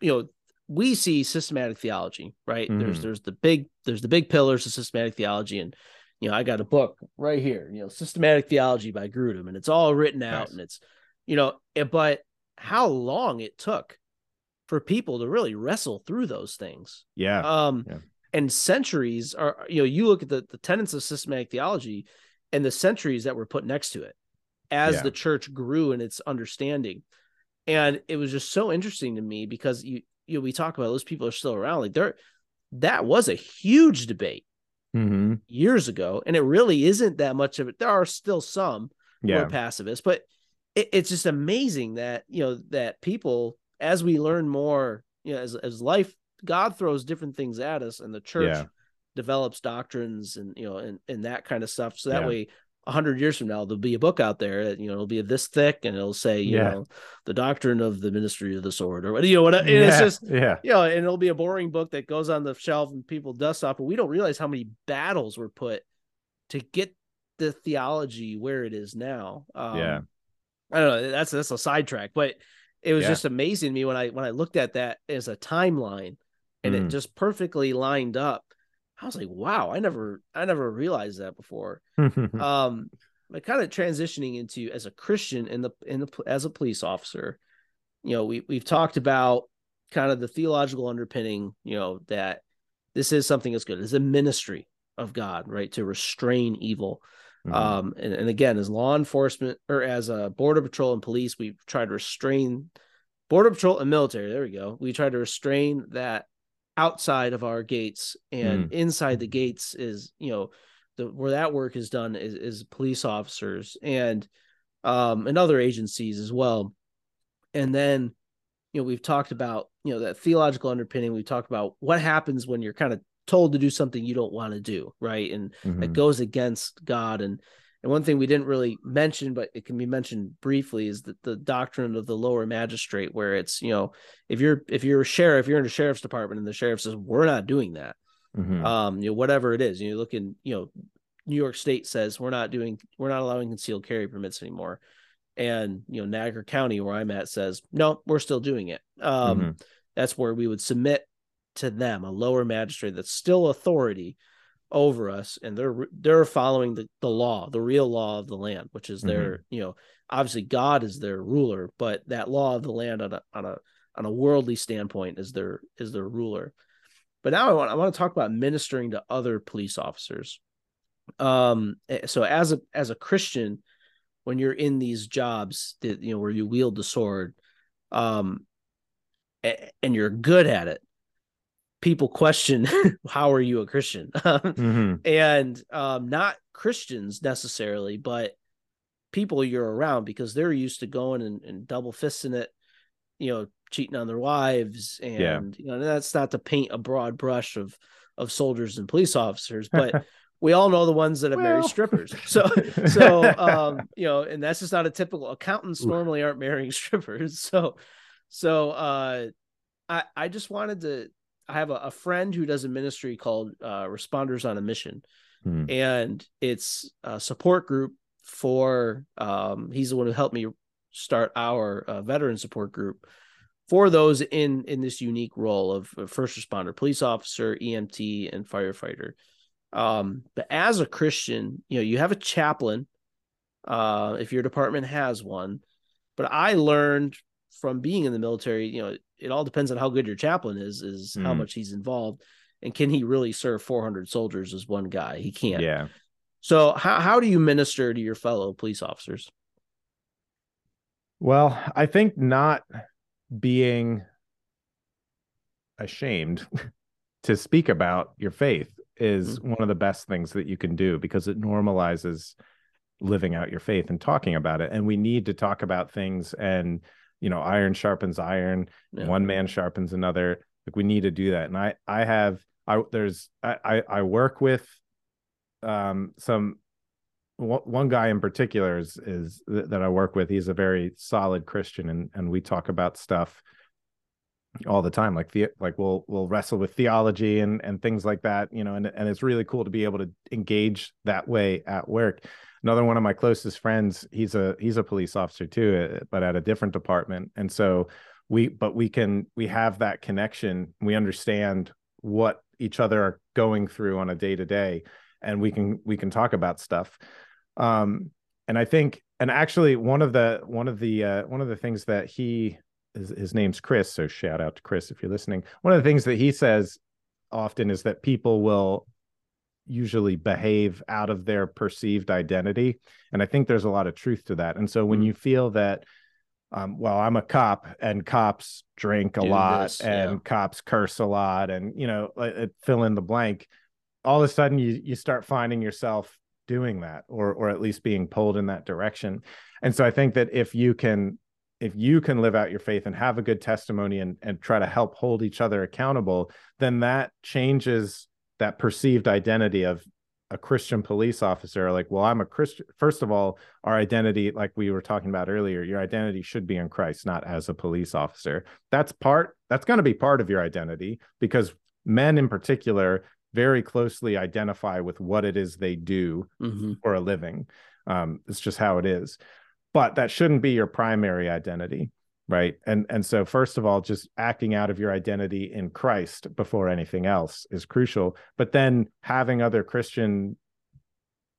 you know we see systematic theology, right? Mm-hmm. There's there's the big there's the big pillars of systematic theology, and you know I got a book right here, you know, systematic theology by Grudem, and it's all written out, nice. and it's you know, eh, but how long it took for people to really wrestle through those things, yeah, um, yeah. and centuries are you know you look at the the tenets of systematic theology and the centuries that were put next to it as yeah. the church grew in its understanding and it was just so interesting to me because you you know, we talk about those people are still around. Like there, that was a huge debate mm-hmm. years ago, and it really isn't that much of it. There are still some yeah. who are pacifists, but it, it's just amazing that you know that people, as we learn more, you know, as as life, God throws different things at us, and the church. Yeah. develops doctrines and you know and, and that kind of stuff so that yeah. way hundred years from now, there'll be a book out there. That you know, it'll be this thick, and it'll say, you yeah. know, the doctrine of the ministry of the sword, or you know, what? Yeah. It's just, yeah, you know, and it'll be a boring book that goes on the shelf and people dust off. But we don't realize how many battles were put to get the theology where it is now. Um, yeah, I don't know. That's that's a sidetrack, but it was yeah. just amazing to me when I when I looked at that as a timeline, and mm. it just perfectly lined up I was like, wow, I never I never realized that before. um, but kind of transitioning into as a Christian in the in the as a police officer, you know, we we've talked about kind of the theological underpinning, you know, that this is something that's good. It's a ministry of God, right, to restrain evil. Mm-hmm. Um, and, and again, as law enforcement or as a border patrol and police, we try to restrain border patrol and military. There we go. We try to restrain that outside of our gates and mm. inside the gates is you know the where that work is done is, is police officers and um and other agencies as well and then you know we've talked about you know that theological underpinning we've talked about what happens when you're kind of told to do something you don't want to do right and mm-hmm. that goes against god and and one thing we didn't really mention, but it can be mentioned briefly, is that the doctrine of the lower magistrate, where it's you know if you're if you're a sheriff, you're in a sheriff's department, and the sheriff says we're not doing that, mm-hmm. um, you know whatever it is, you look in you know New York State says we're not doing we're not allowing concealed carry permits anymore, and you know Niagara County where I'm at says no, we're still doing it. Um, mm-hmm. That's where we would submit to them a lower magistrate that's still authority over us and they're they're following the, the law the real law of the land which is their mm-hmm. you know obviously god is their ruler but that law of the land on a on a on a worldly standpoint is their is their ruler but now i want i want to talk about ministering to other police officers um eh, so as a as a christian when you're in these jobs that you know where you wield the sword um and you're good at it people question how are you a christian mm-hmm. and um, not christians necessarily but people you're around because they're used to going and, and double fisting it you know cheating on their wives and yeah. you know that's not to paint a broad brush of of soldiers and police officers but we all know the ones that have well. married strippers so so um you know and that's just not a typical accountants normally aren't marrying strippers so so uh i i just wanted to I have a, a friend who does a ministry called uh, Responders on a Mission, hmm. and it's a support group for. Um, he's the one who helped me start our uh, veteran support group for those in in this unique role of first responder, police officer, EMT, and firefighter. Um, but as a Christian, you know, you have a chaplain, uh, if your department has one. But I learned from being in the military, you know, it all depends on how good your chaplain is, is mm. how much he's involved. And can he really serve 400 soldiers as one guy? He can't. Yeah. So how, how do you minister to your fellow police officers? Well, I think not being ashamed to speak about your faith is mm-hmm. one of the best things that you can do because it normalizes living out your faith and talking about it and we need to talk about things and you know iron sharpens iron yeah. one man sharpens another like we need to do that and i i have i there's i i work with um some one guy in particular is is that I work with. He's a very solid Christian, and and we talk about stuff all the time like the like we'll we'll wrestle with theology and and things like that you know and and it's really cool to be able to engage that way at work another one of my closest friends he's a he's a police officer too uh, but at a different department. And so we but we can we have that connection. We understand what each other are going through on a day to day and we can we can talk about stuff. Um and i think and actually one of the one of the uh, one of the things that he his, his name's Chris, so shout out to Chris if you're listening. One of the things that he says often is that people will usually behave out of their perceived identity and i think there's a lot of truth to that and so when mm. you feel that um, well i'm a cop and cops drink a Do lot this, and yeah. cops curse a lot and you know fill in the blank all of a sudden you you start finding yourself doing that or or at least being pulled in that direction and so i think that if you can if you can live out your faith and have a good testimony and, and try to help hold each other accountable, then that changes that perceived identity of a Christian police officer. Like, well, I'm a Christian. First of all, our identity, like we were talking about earlier, your identity should be in Christ, not as a police officer. That's part, that's going to be part of your identity because men in particular very closely identify with what it is they do mm-hmm. for a living. Um, it's just how it is but that shouldn't be your primary identity right? And and so first of all just acting out of your identity in christ before anything else is crucial. But then having other christian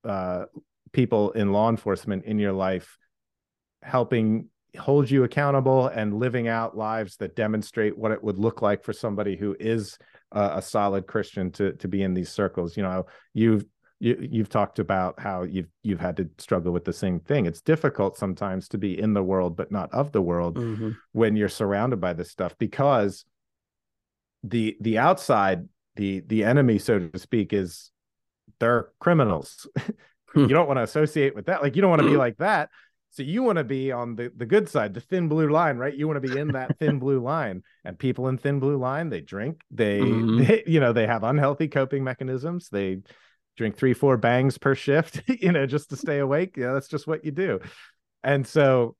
uh, people in law enforcement in your life helping hold you accountable and living out lives that demonstrate what it would look like for somebody who is a, solid christian to to be in these circles. You know you've you, you've talked about how you've you've had to struggle with the same thing. It's difficult sometimes to be in the world but not of the world mm-hmm. when you're surrounded by this stuff because the the outside the the enemy so to speak is they're criminals. you don't want to associate with that. Like you don't want to be like that. So you want to be on the, the good side, the thin blue line, right? You want to be in that thin blue line. And people in thin blue line, they drink, they, mm-hmm. they, you know, they have unhealthy coping mechanisms. They drink three, four bangs per shift, you know, just to stay awake. Yeah, that's just what you do. And so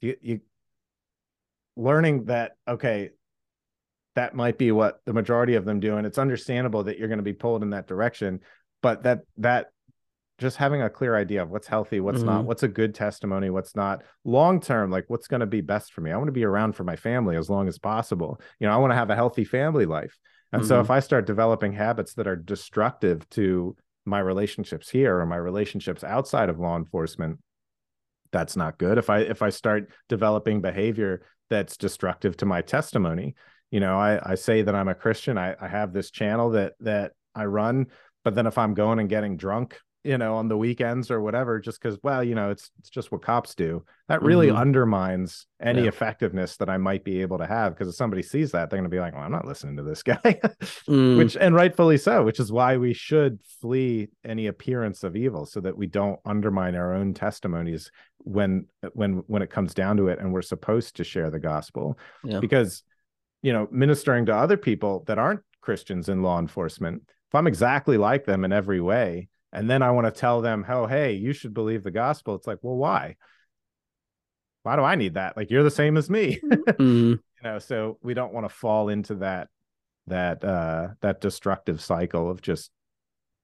you you learning that okay, that might be what the majority of them do. And it's understandable that you're going to be pulled in that direction, but that that just having a clear idea of what's healthy, what's mm-hmm. not, what's a good testimony, what's not long term, like what's going to be best for me. I want to be around for my family as long as possible. You know, I want to have a healthy family life. And mm-hmm. so if. I start developing habits that are destructive to my relationships here or my relationships outside of law enforcement, that's not good. If I if I start developing behavior that's destructive to my testimony, you know, I, I say that I'm a Christian. I, I have this channel that that I run, but then if I'm going and getting drunk you know, on the weekends or whatever, just because, well, you know, it's it's just what cops do. That really mm-hmm. undermines any yeah. effectiveness that I might be able to have. Because if somebody sees that, they're going to be like, "Well, I'm not listening to this guy," mm. which and rightfully so. Which is why we should flee any appearance of evil, so that we don't undermine our own testimonies when when when it comes down to it, and we're supposed to share the gospel. Yeah. Because you know, ministering to other people that aren't Christians in law enforcement, if I'm exactly like them in every way and then I want to tell them, oh, hey, you should believe the gospel. It's like, well, why? Why do I need that? Like you're the same as me. mm-hmm. You know, so we don't want to fall into that that uh that destructive cycle of just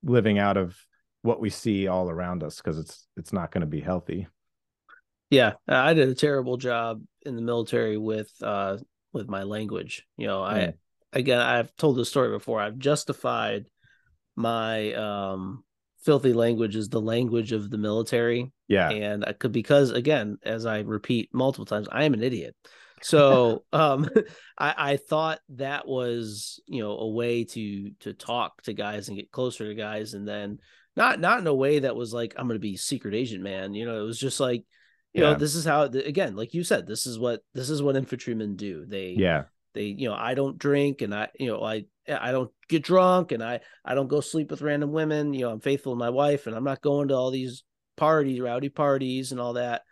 living out of what we see all around us because it's it's not going to be healthy. Yeah, I did a terrible job in the military with uh with my language. You know, mm. I again I've told this story before. I've justified my um filthy language is the language of the military. Yeah. And I could because again, as I repeat multiple times, I am an idiot. So um I, I thought that was, you know, a way to to talk to guys and get closer to guys and then not not in a way that was like I'm gonna be secret agent man. You know, it was just like, you yeah. know, this is how again, like you said, this is what this is what infantrymen do. They yeah they you know i don't drink and i you know i i don't get drunk and i i don't go sleep with random women you know i'm faithful to my wife and i'm not going to all these parties rowdy parties and all that.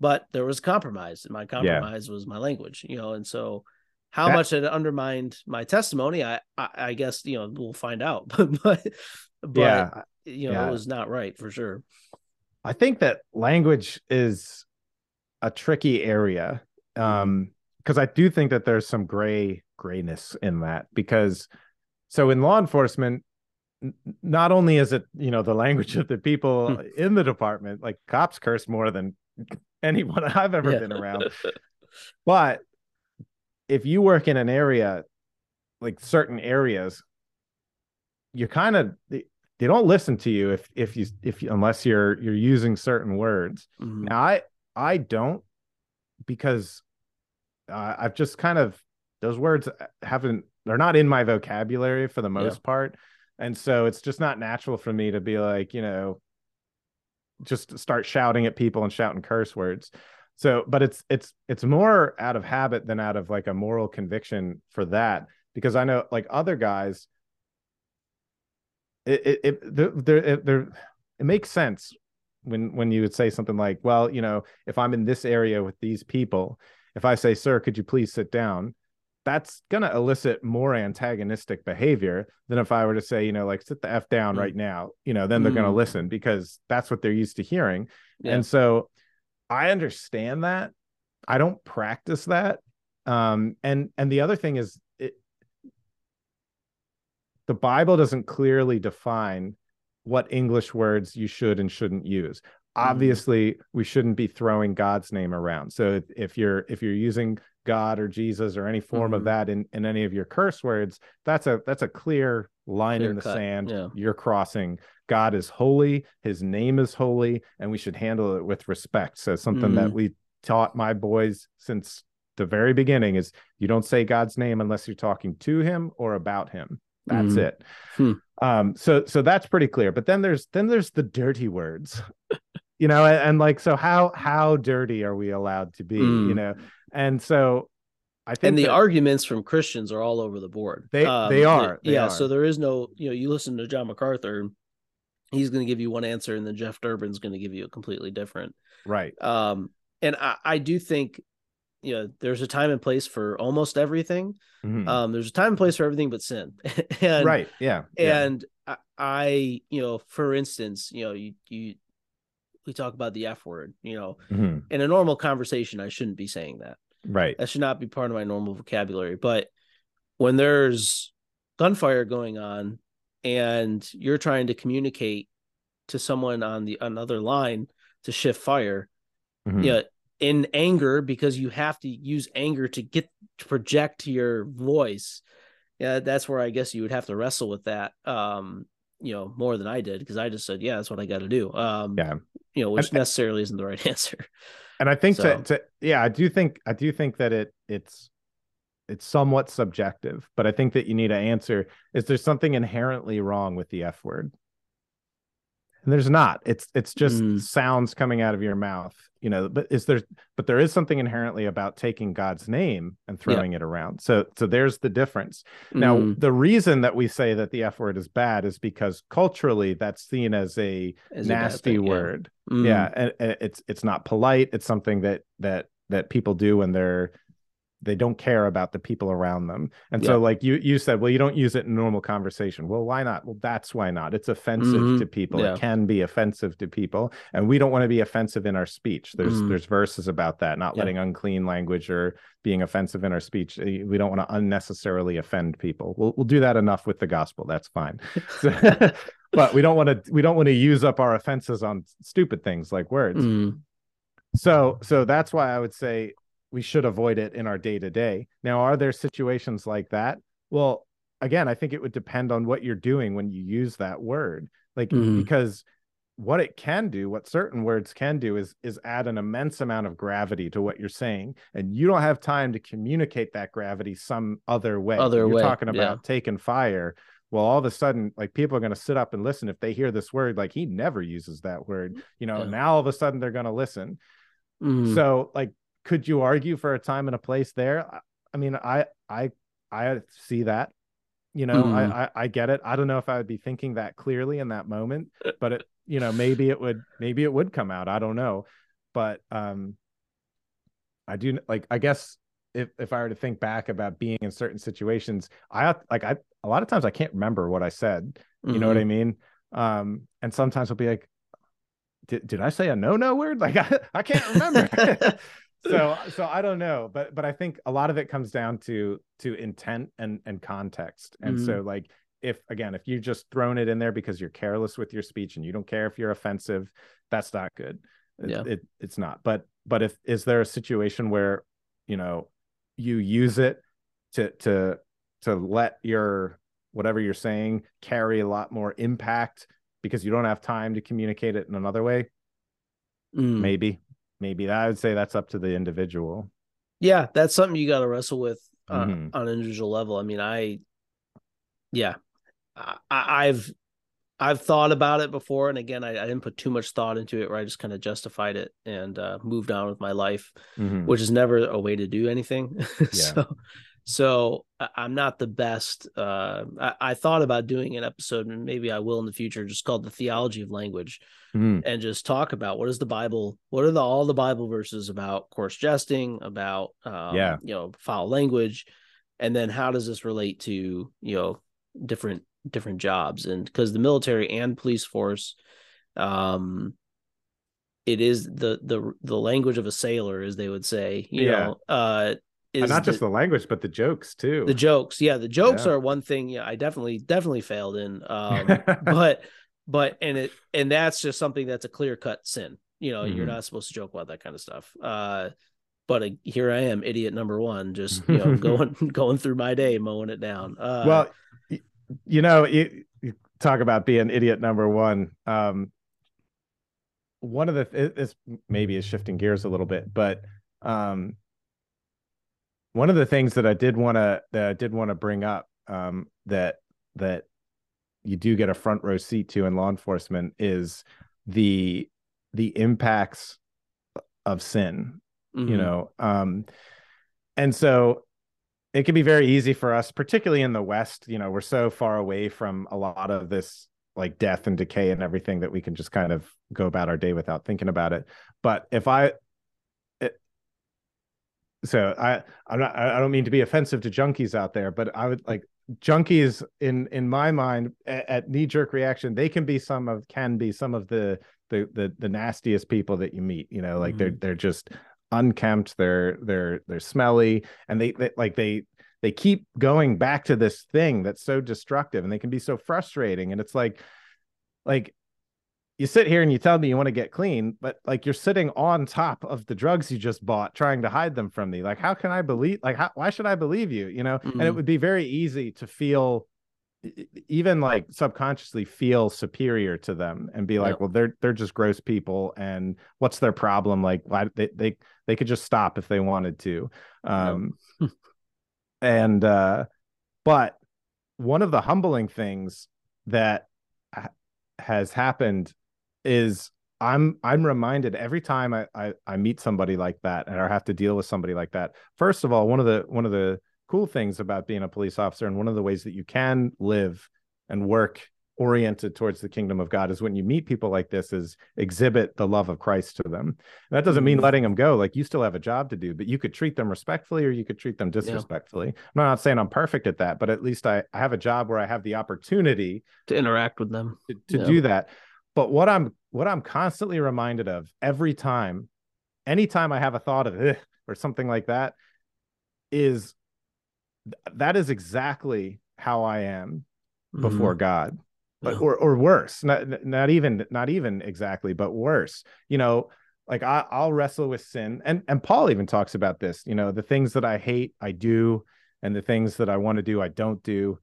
But there was compromise and my compromise yeah. was my language you know and so how that... much it undermined my testimony I, I, I guess you know we'll find out. But but, yeah. You know yeah. it was not right for sure. I think that language is a tricky area um because I do think that there's some gray grayness in that because so in law enforcement not only is it you know the language of the people hmm. in the department like cops curse more than anyone I've ever yeah. been around but if you work in an area like certain areas you kind of they, they, don't listen to you if if you if you, unless you're you're using certain words mm-hmm. now I I don't because uh, I've just kind of those words haven't they're not in my vocabulary for the most yeah. part, and so it's just not natural for me to be like you know just start shouting at people and shouting curse words. So, but it's it's it's more out of habit than out of like a moral conviction for that because I know like other guys it it, it there it, there it makes sense when when you would say something like well you know if i'm in this area with these people if I say, sir, could you please sit down? That's going to elicit more antagonistic behavior than if I were to say, you know, like sit the F down mm. right now, you know, then they're mm. going to listen because that's what they're used to hearing. Yeah. And so I understand that. I don't practice that. Um, and, and the other thing is it, the Bible doesn't clearly define what English words you should and shouldn't use. Mm-hmm. obviously we shouldn't be throwing god's name around so if, if you're if you're using god or jesus or any form mm-hmm. of that in in any of your curse words that's a that's a clear line clear in the cut. sand yeah. you're crossing god is holy his name is holy and we should handle it with respect so something mm-hmm. that we taught my boys since the very beginning is you don't say god's name unless you're talking to him or about him that's mm-hmm. it hmm. um so so that's pretty clear but then there's then there's the dirty words you know and, and, like so how how dirty are we allowed to be mm. you know and so i think and the arguments from christians are all over the board they um, they are they yeah are. so there is no you know you listen to john macarthur he's going to give you one answer and then jeff durbin's going to give you a completely different right um and i i do think you know there's a time and place for almost everything mm-hmm. um there's a time and place for everything but sin and right yeah and yeah. I, I you know for instance you know you you we talk about the F word, you know, mm-hmm. in a normal conversation, I shouldn't be saying that. Right. That should not be part of my normal vocabulary. But when there's gunfire going on and you're trying to communicate to someone on the another line to shift fire, mm-hmm. yeah, in anger because you have to use anger to get to project your voice. Yeah, that's where I guess you would have to wrestle with that. Um, you know more than I did because I just said, yeah, that's what I got to do. Um, yeah, you know, which and, necessarily isn't the right answer. And I think so. to, to yeah, I do think I do think that it it's it's somewhat subjective, but I think that you need to answer: is there something inherently wrong with the F word? And there's not it's it's just mm. sounds coming out of your mouth you know but is there but there is something inherently about taking god's name and throwing yeah. it around so so there's the difference mm. now the reason that we say that the f word is bad is because culturally that's seen as a as nasty a thing, word yeah, mm. yeah and, and it's it's not polite it's something that that that people do when they're they don't care about the people around them and yeah. so like you you said well you don't use it in normal conversation well why not well that's why not it's offensive mm-hmm. to people yeah. it can be offensive to people and we don't want to be offensive in our speech there's mm. there's verses about that not yeah. letting unclean language or being offensive in our speech eh, we don't want to unnecessarily offend people we'll, we'll do that enough with the gospel that's fine but we don't want to we don't want to use up our offenses on stupid things like words mm. so so that's why i would say we should avoid it in our day to day. Now, are there situations like that? Well, again, I think it would depend on what you're doing when you use that word. Like mm-hmm. because what it can do, what certain words can do is is add an immense amount of gravity to what you're saying. And you don't have time to communicate that gravity some other way. Other you're way. talking about yeah. taking fire. Well, all of a sudden, like people are going to sit up and listen if they hear this word, like he never uses that word. You know, yeah. now all of a sudden they're going to listen. Mm. So, like, could you argue for a time and a place there? I mean, I I I see that. You know, mm. I, I I get it. I don't know if I would be thinking that clearly in that moment, but it you know maybe it would maybe it would come out. I don't know, but um, I do like I guess if if I were to think back about being in certain situations, I like I a lot of times I can't remember what I said. You mm-hmm. know what I mm-hmm. mean? Um, and sometimes I'll be like, did, did I say a no no word? Like I, I can't remember. so so I don't know, but but I think a lot of it comes down to to intent and and context. And mm-hmm. so like if again, if you just thrown it in there because you're careless with your speech and you don't care if you're offensive, that's not good. It, yeah. it it's not. But but if is there a situation where you know you use it to to to let your whatever you're saying carry a lot more impact because you don't have time to communicate it in another way mm. maybe maybe that, i would say that's up to the individual yeah that's something you got to wrestle with uh, mm-hmm. on an individual level i mean i yeah I, i've I've thought about it before, and again, I, I, didn't put too much thought into it. Where I just kind of justified it and uh, moved on with my life, mm-hmm. which is never a way to do anything. Yeah. so, so I'm not the best. Uh, I, I, thought about doing an episode, and maybe I will in the future, just called the theology of language, mm. and just talk about what is the Bible, what are the all the Bible verses about coarse jesting, about um, yeah, you know, foul language, and then how does this relate to you know different different jobs, and because the military and police force, um, it is the the the language of a sailor, as they would say, you yeah. know, uh is not just the, the, language but the jokes too the jokes yeah the jokes yeah. are one thing yeah i definitely definitely failed in um but but and it and that's just something that's a clear cut sin you know mm-hmm. you're not supposed to joke about that kind of stuff uh but uh, here i am idiot number one just you know going going through my day mowing it down uh well you know you, you talk about being idiot number one um one of the this maybe is shifting gears a little bit but um one of the things that I did want to that I did want to bring up um, that that you do get a front row seat to in law enforcement is the the impacts of sin mm-hmm. you know um and so it can be very easy for us particularly in the west you know we're so far away from a lot of this like death and decay and everything that we can just kind of go about our day without thinking about it but if i so I I'm not I don't mean to be offensive to junkies out there, but I would like junkies in in my mind at, at knee jerk reaction they can be some of can be some of the the the, the nastiest people that you meet. You know, like mm-hmm. they're they're just unkempt, they're they're they're smelly, and they, they like they they keep going back to this thing that's so destructive, and they can be so frustrating. And it's like like you sit here and you tell me you want to get clean, but like you're sitting on top of the drugs you just bought, trying to hide them from me. Like, how can I believe? Like, how, why should I believe you? You know, mm-hmm. and it mm-hmm. would be very easy to feel, even like subconsciously feel superior to them and be like, yep. well, they're they're just gross people, and what's their problem? Like, why they they they could just stop if they wanted to. Um, yep. and uh, but one of the humbling things that has happened is I'm I'm reminded every time I, I, I meet somebody like that and I have to deal with somebody like that. First of all, one of the one of the cool things about being a police officer and one of the ways that you can live and work oriented towards the kingdom of God is when you meet people like this is exhibit the love of Christ to them. And that doesn't mean mm-hmm. letting them go. Like you still have a job to do, but you could treat them respectfully or you could treat them disrespectfully. Yeah. I'm not saying I'm perfect at that, but at least I, I have a job where I have the opportunity to interact with them to, to yeah. do that. But what I'm what I'm constantly reminded of every time, anytime I have a thought of it or something like that, is that is exactly how I am before mm-hmm. God. But, or or worse, not not even not even exactly, but worse. You know, like I, I'll wrestle with sin, and and Paul even talks about this. You know, the things that I hate, I do, and the things that I want to do, I don't do.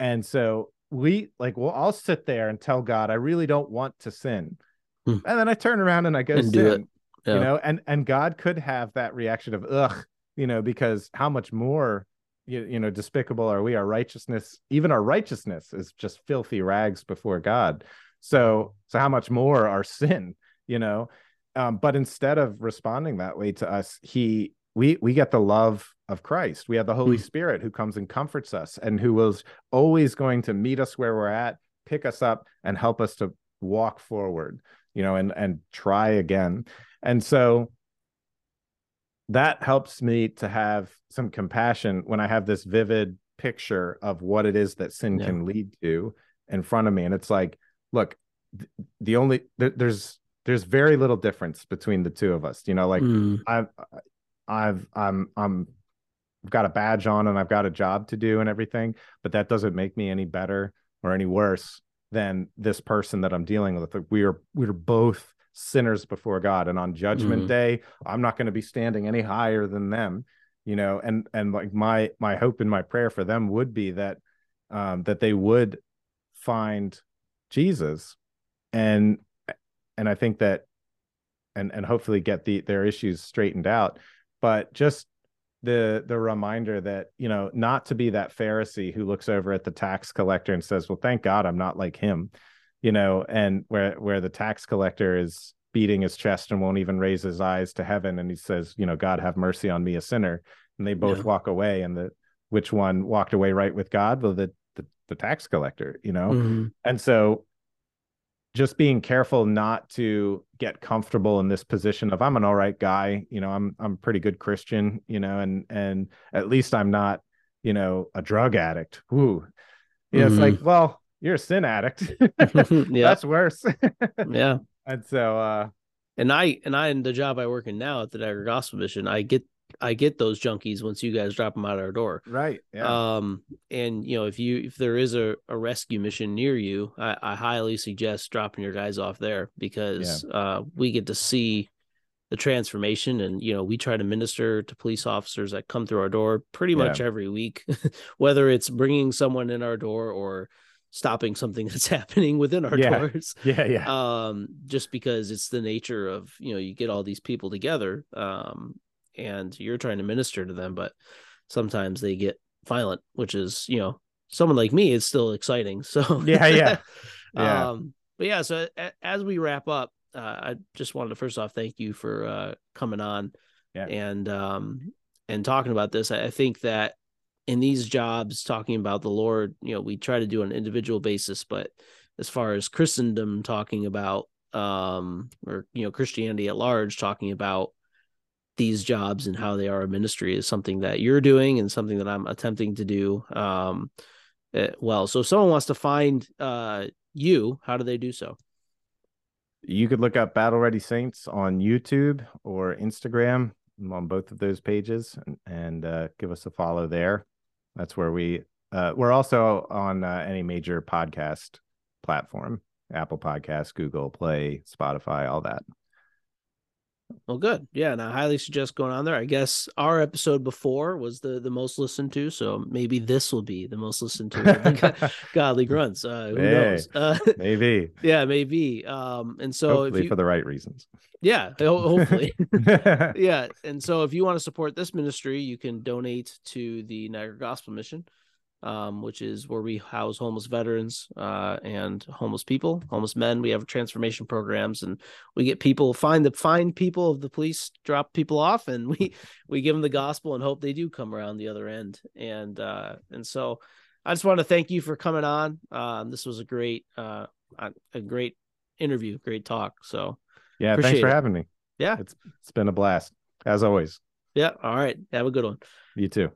And so we like we'll all sit there and tell God, I really don't want to sin. Hmm. And then I turn around and I go and sin. Yeah. You know, and and God could have that reaction of ugh, you know, because how much more you, you know despicable are we our righteousness even our righteousness is just filthy rags before god so so how much more our sin you know um, but instead of responding that way to us he we we get the love of Christ. We have the Holy mm. Spirit who comes and comforts us and who is always going to meet us where we're at, pick us up and help us to walk forward, you know, and and try again. And so that helps me to have some compassion when I have this vivid picture of what it is that sin yeah. can lead to in front of me and it's like look the only there's there's very little difference between the two of us you know like mm. i I've I'm I'm I've got a badge on and I've got a job to do and everything, but that doesn't make me any better or any worse than this person that I'm dealing with. We are we're both sinners before God, and on Judgment mm-hmm. Day, I'm not going to be standing any higher than them, you know. And and like my my hope and my prayer for them would be that um, that they would find Jesus, and and I think that and and hopefully get the their issues straightened out but just the the reminder that you know not to be that pharisee who looks over at the tax collector and says well thank god i'm not like him you know and where where the tax collector is beating his chest and won't even raise his eyes to heaven and he says you know god have mercy on me a sinner and they both yeah. walk away and the which one walked away right with god well the the, the tax collector you know mm-hmm. and so just being careful not to get comfortable in this position of I'm an all right guy, you know, I'm I'm a pretty good Christian, you know, and and at least I'm not, you know, a drug addict. Ooh. Yeah, mm-hmm. it's like, mm-hmm. well, you're a sin addict. yeah. That's worse. yeah. And so uh and I and I in the job I work in now at the Niagara Gospel Mission, I get I get those junkies once you guys drop them out our door. Right. Yeah. Um, and you know, if you if there is a, a rescue mission near you, I, I highly suggest dropping your guys off there because yeah. uh, we get to see the transformation and you know we try to minister to police officers that come through our door pretty much yeah. every week whether it's bringing someone in our door or stopping something that's happening within our yeah. doors yeah yeah um just because it's the nature of you know you get all these people together um and you're trying to minister to them, but sometimes they get violent, which is, you know, someone like me is still exciting. So yeah, yeah. yeah. Um, but yeah, so as we wrap up, uh, I just wanted to first off thank you for uh, coming on yeah. and um, and talking about this. I think that in these jobs, talking about the Lord, you know, we try to do on an individual basis, but as far as Christendom talking about um, or you know Christianity at large talking about these jobs and how they are a ministry is something that you're doing and something that I'm attempting to do um, eh, well. So if someone wants to find uh, you, how do they do so? You could look up Battle Ready Saints on YouTube or Instagram I'm on both of those pages and, and uh, give us a follow there. That's where we uh, we're also on uh, any major podcast platform, Apple Podcasts, Google Play, Spotify, all that. Well, good. Yeah, and I highly suggest going on there. I guess our episode before was the the most listened to, so maybe this will be the most listened to. Godly grunts. Uh, who hey, knows? Uh, maybe. Yeah, maybe. Um, and so hopefully you, for the right reasons. Yeah, hopefully. yeah, and so if you want to support this ministry, you can donate to the Niagara Gospel Mission um, which is where we house homeless veterans uh, and homeless people, homeless men. We have transformation programs, and we get people find the find people of the police drop people off, and we we give them the gospel and hope they do come around the other end. And uh, and so, I just want to thank you for coming on. Um, this was a great uh, a great interview, great talk. So yeah, thanks for it. having me. Yeah, it's it's been a blast as always. Yeah. All right. Have a good one. You too.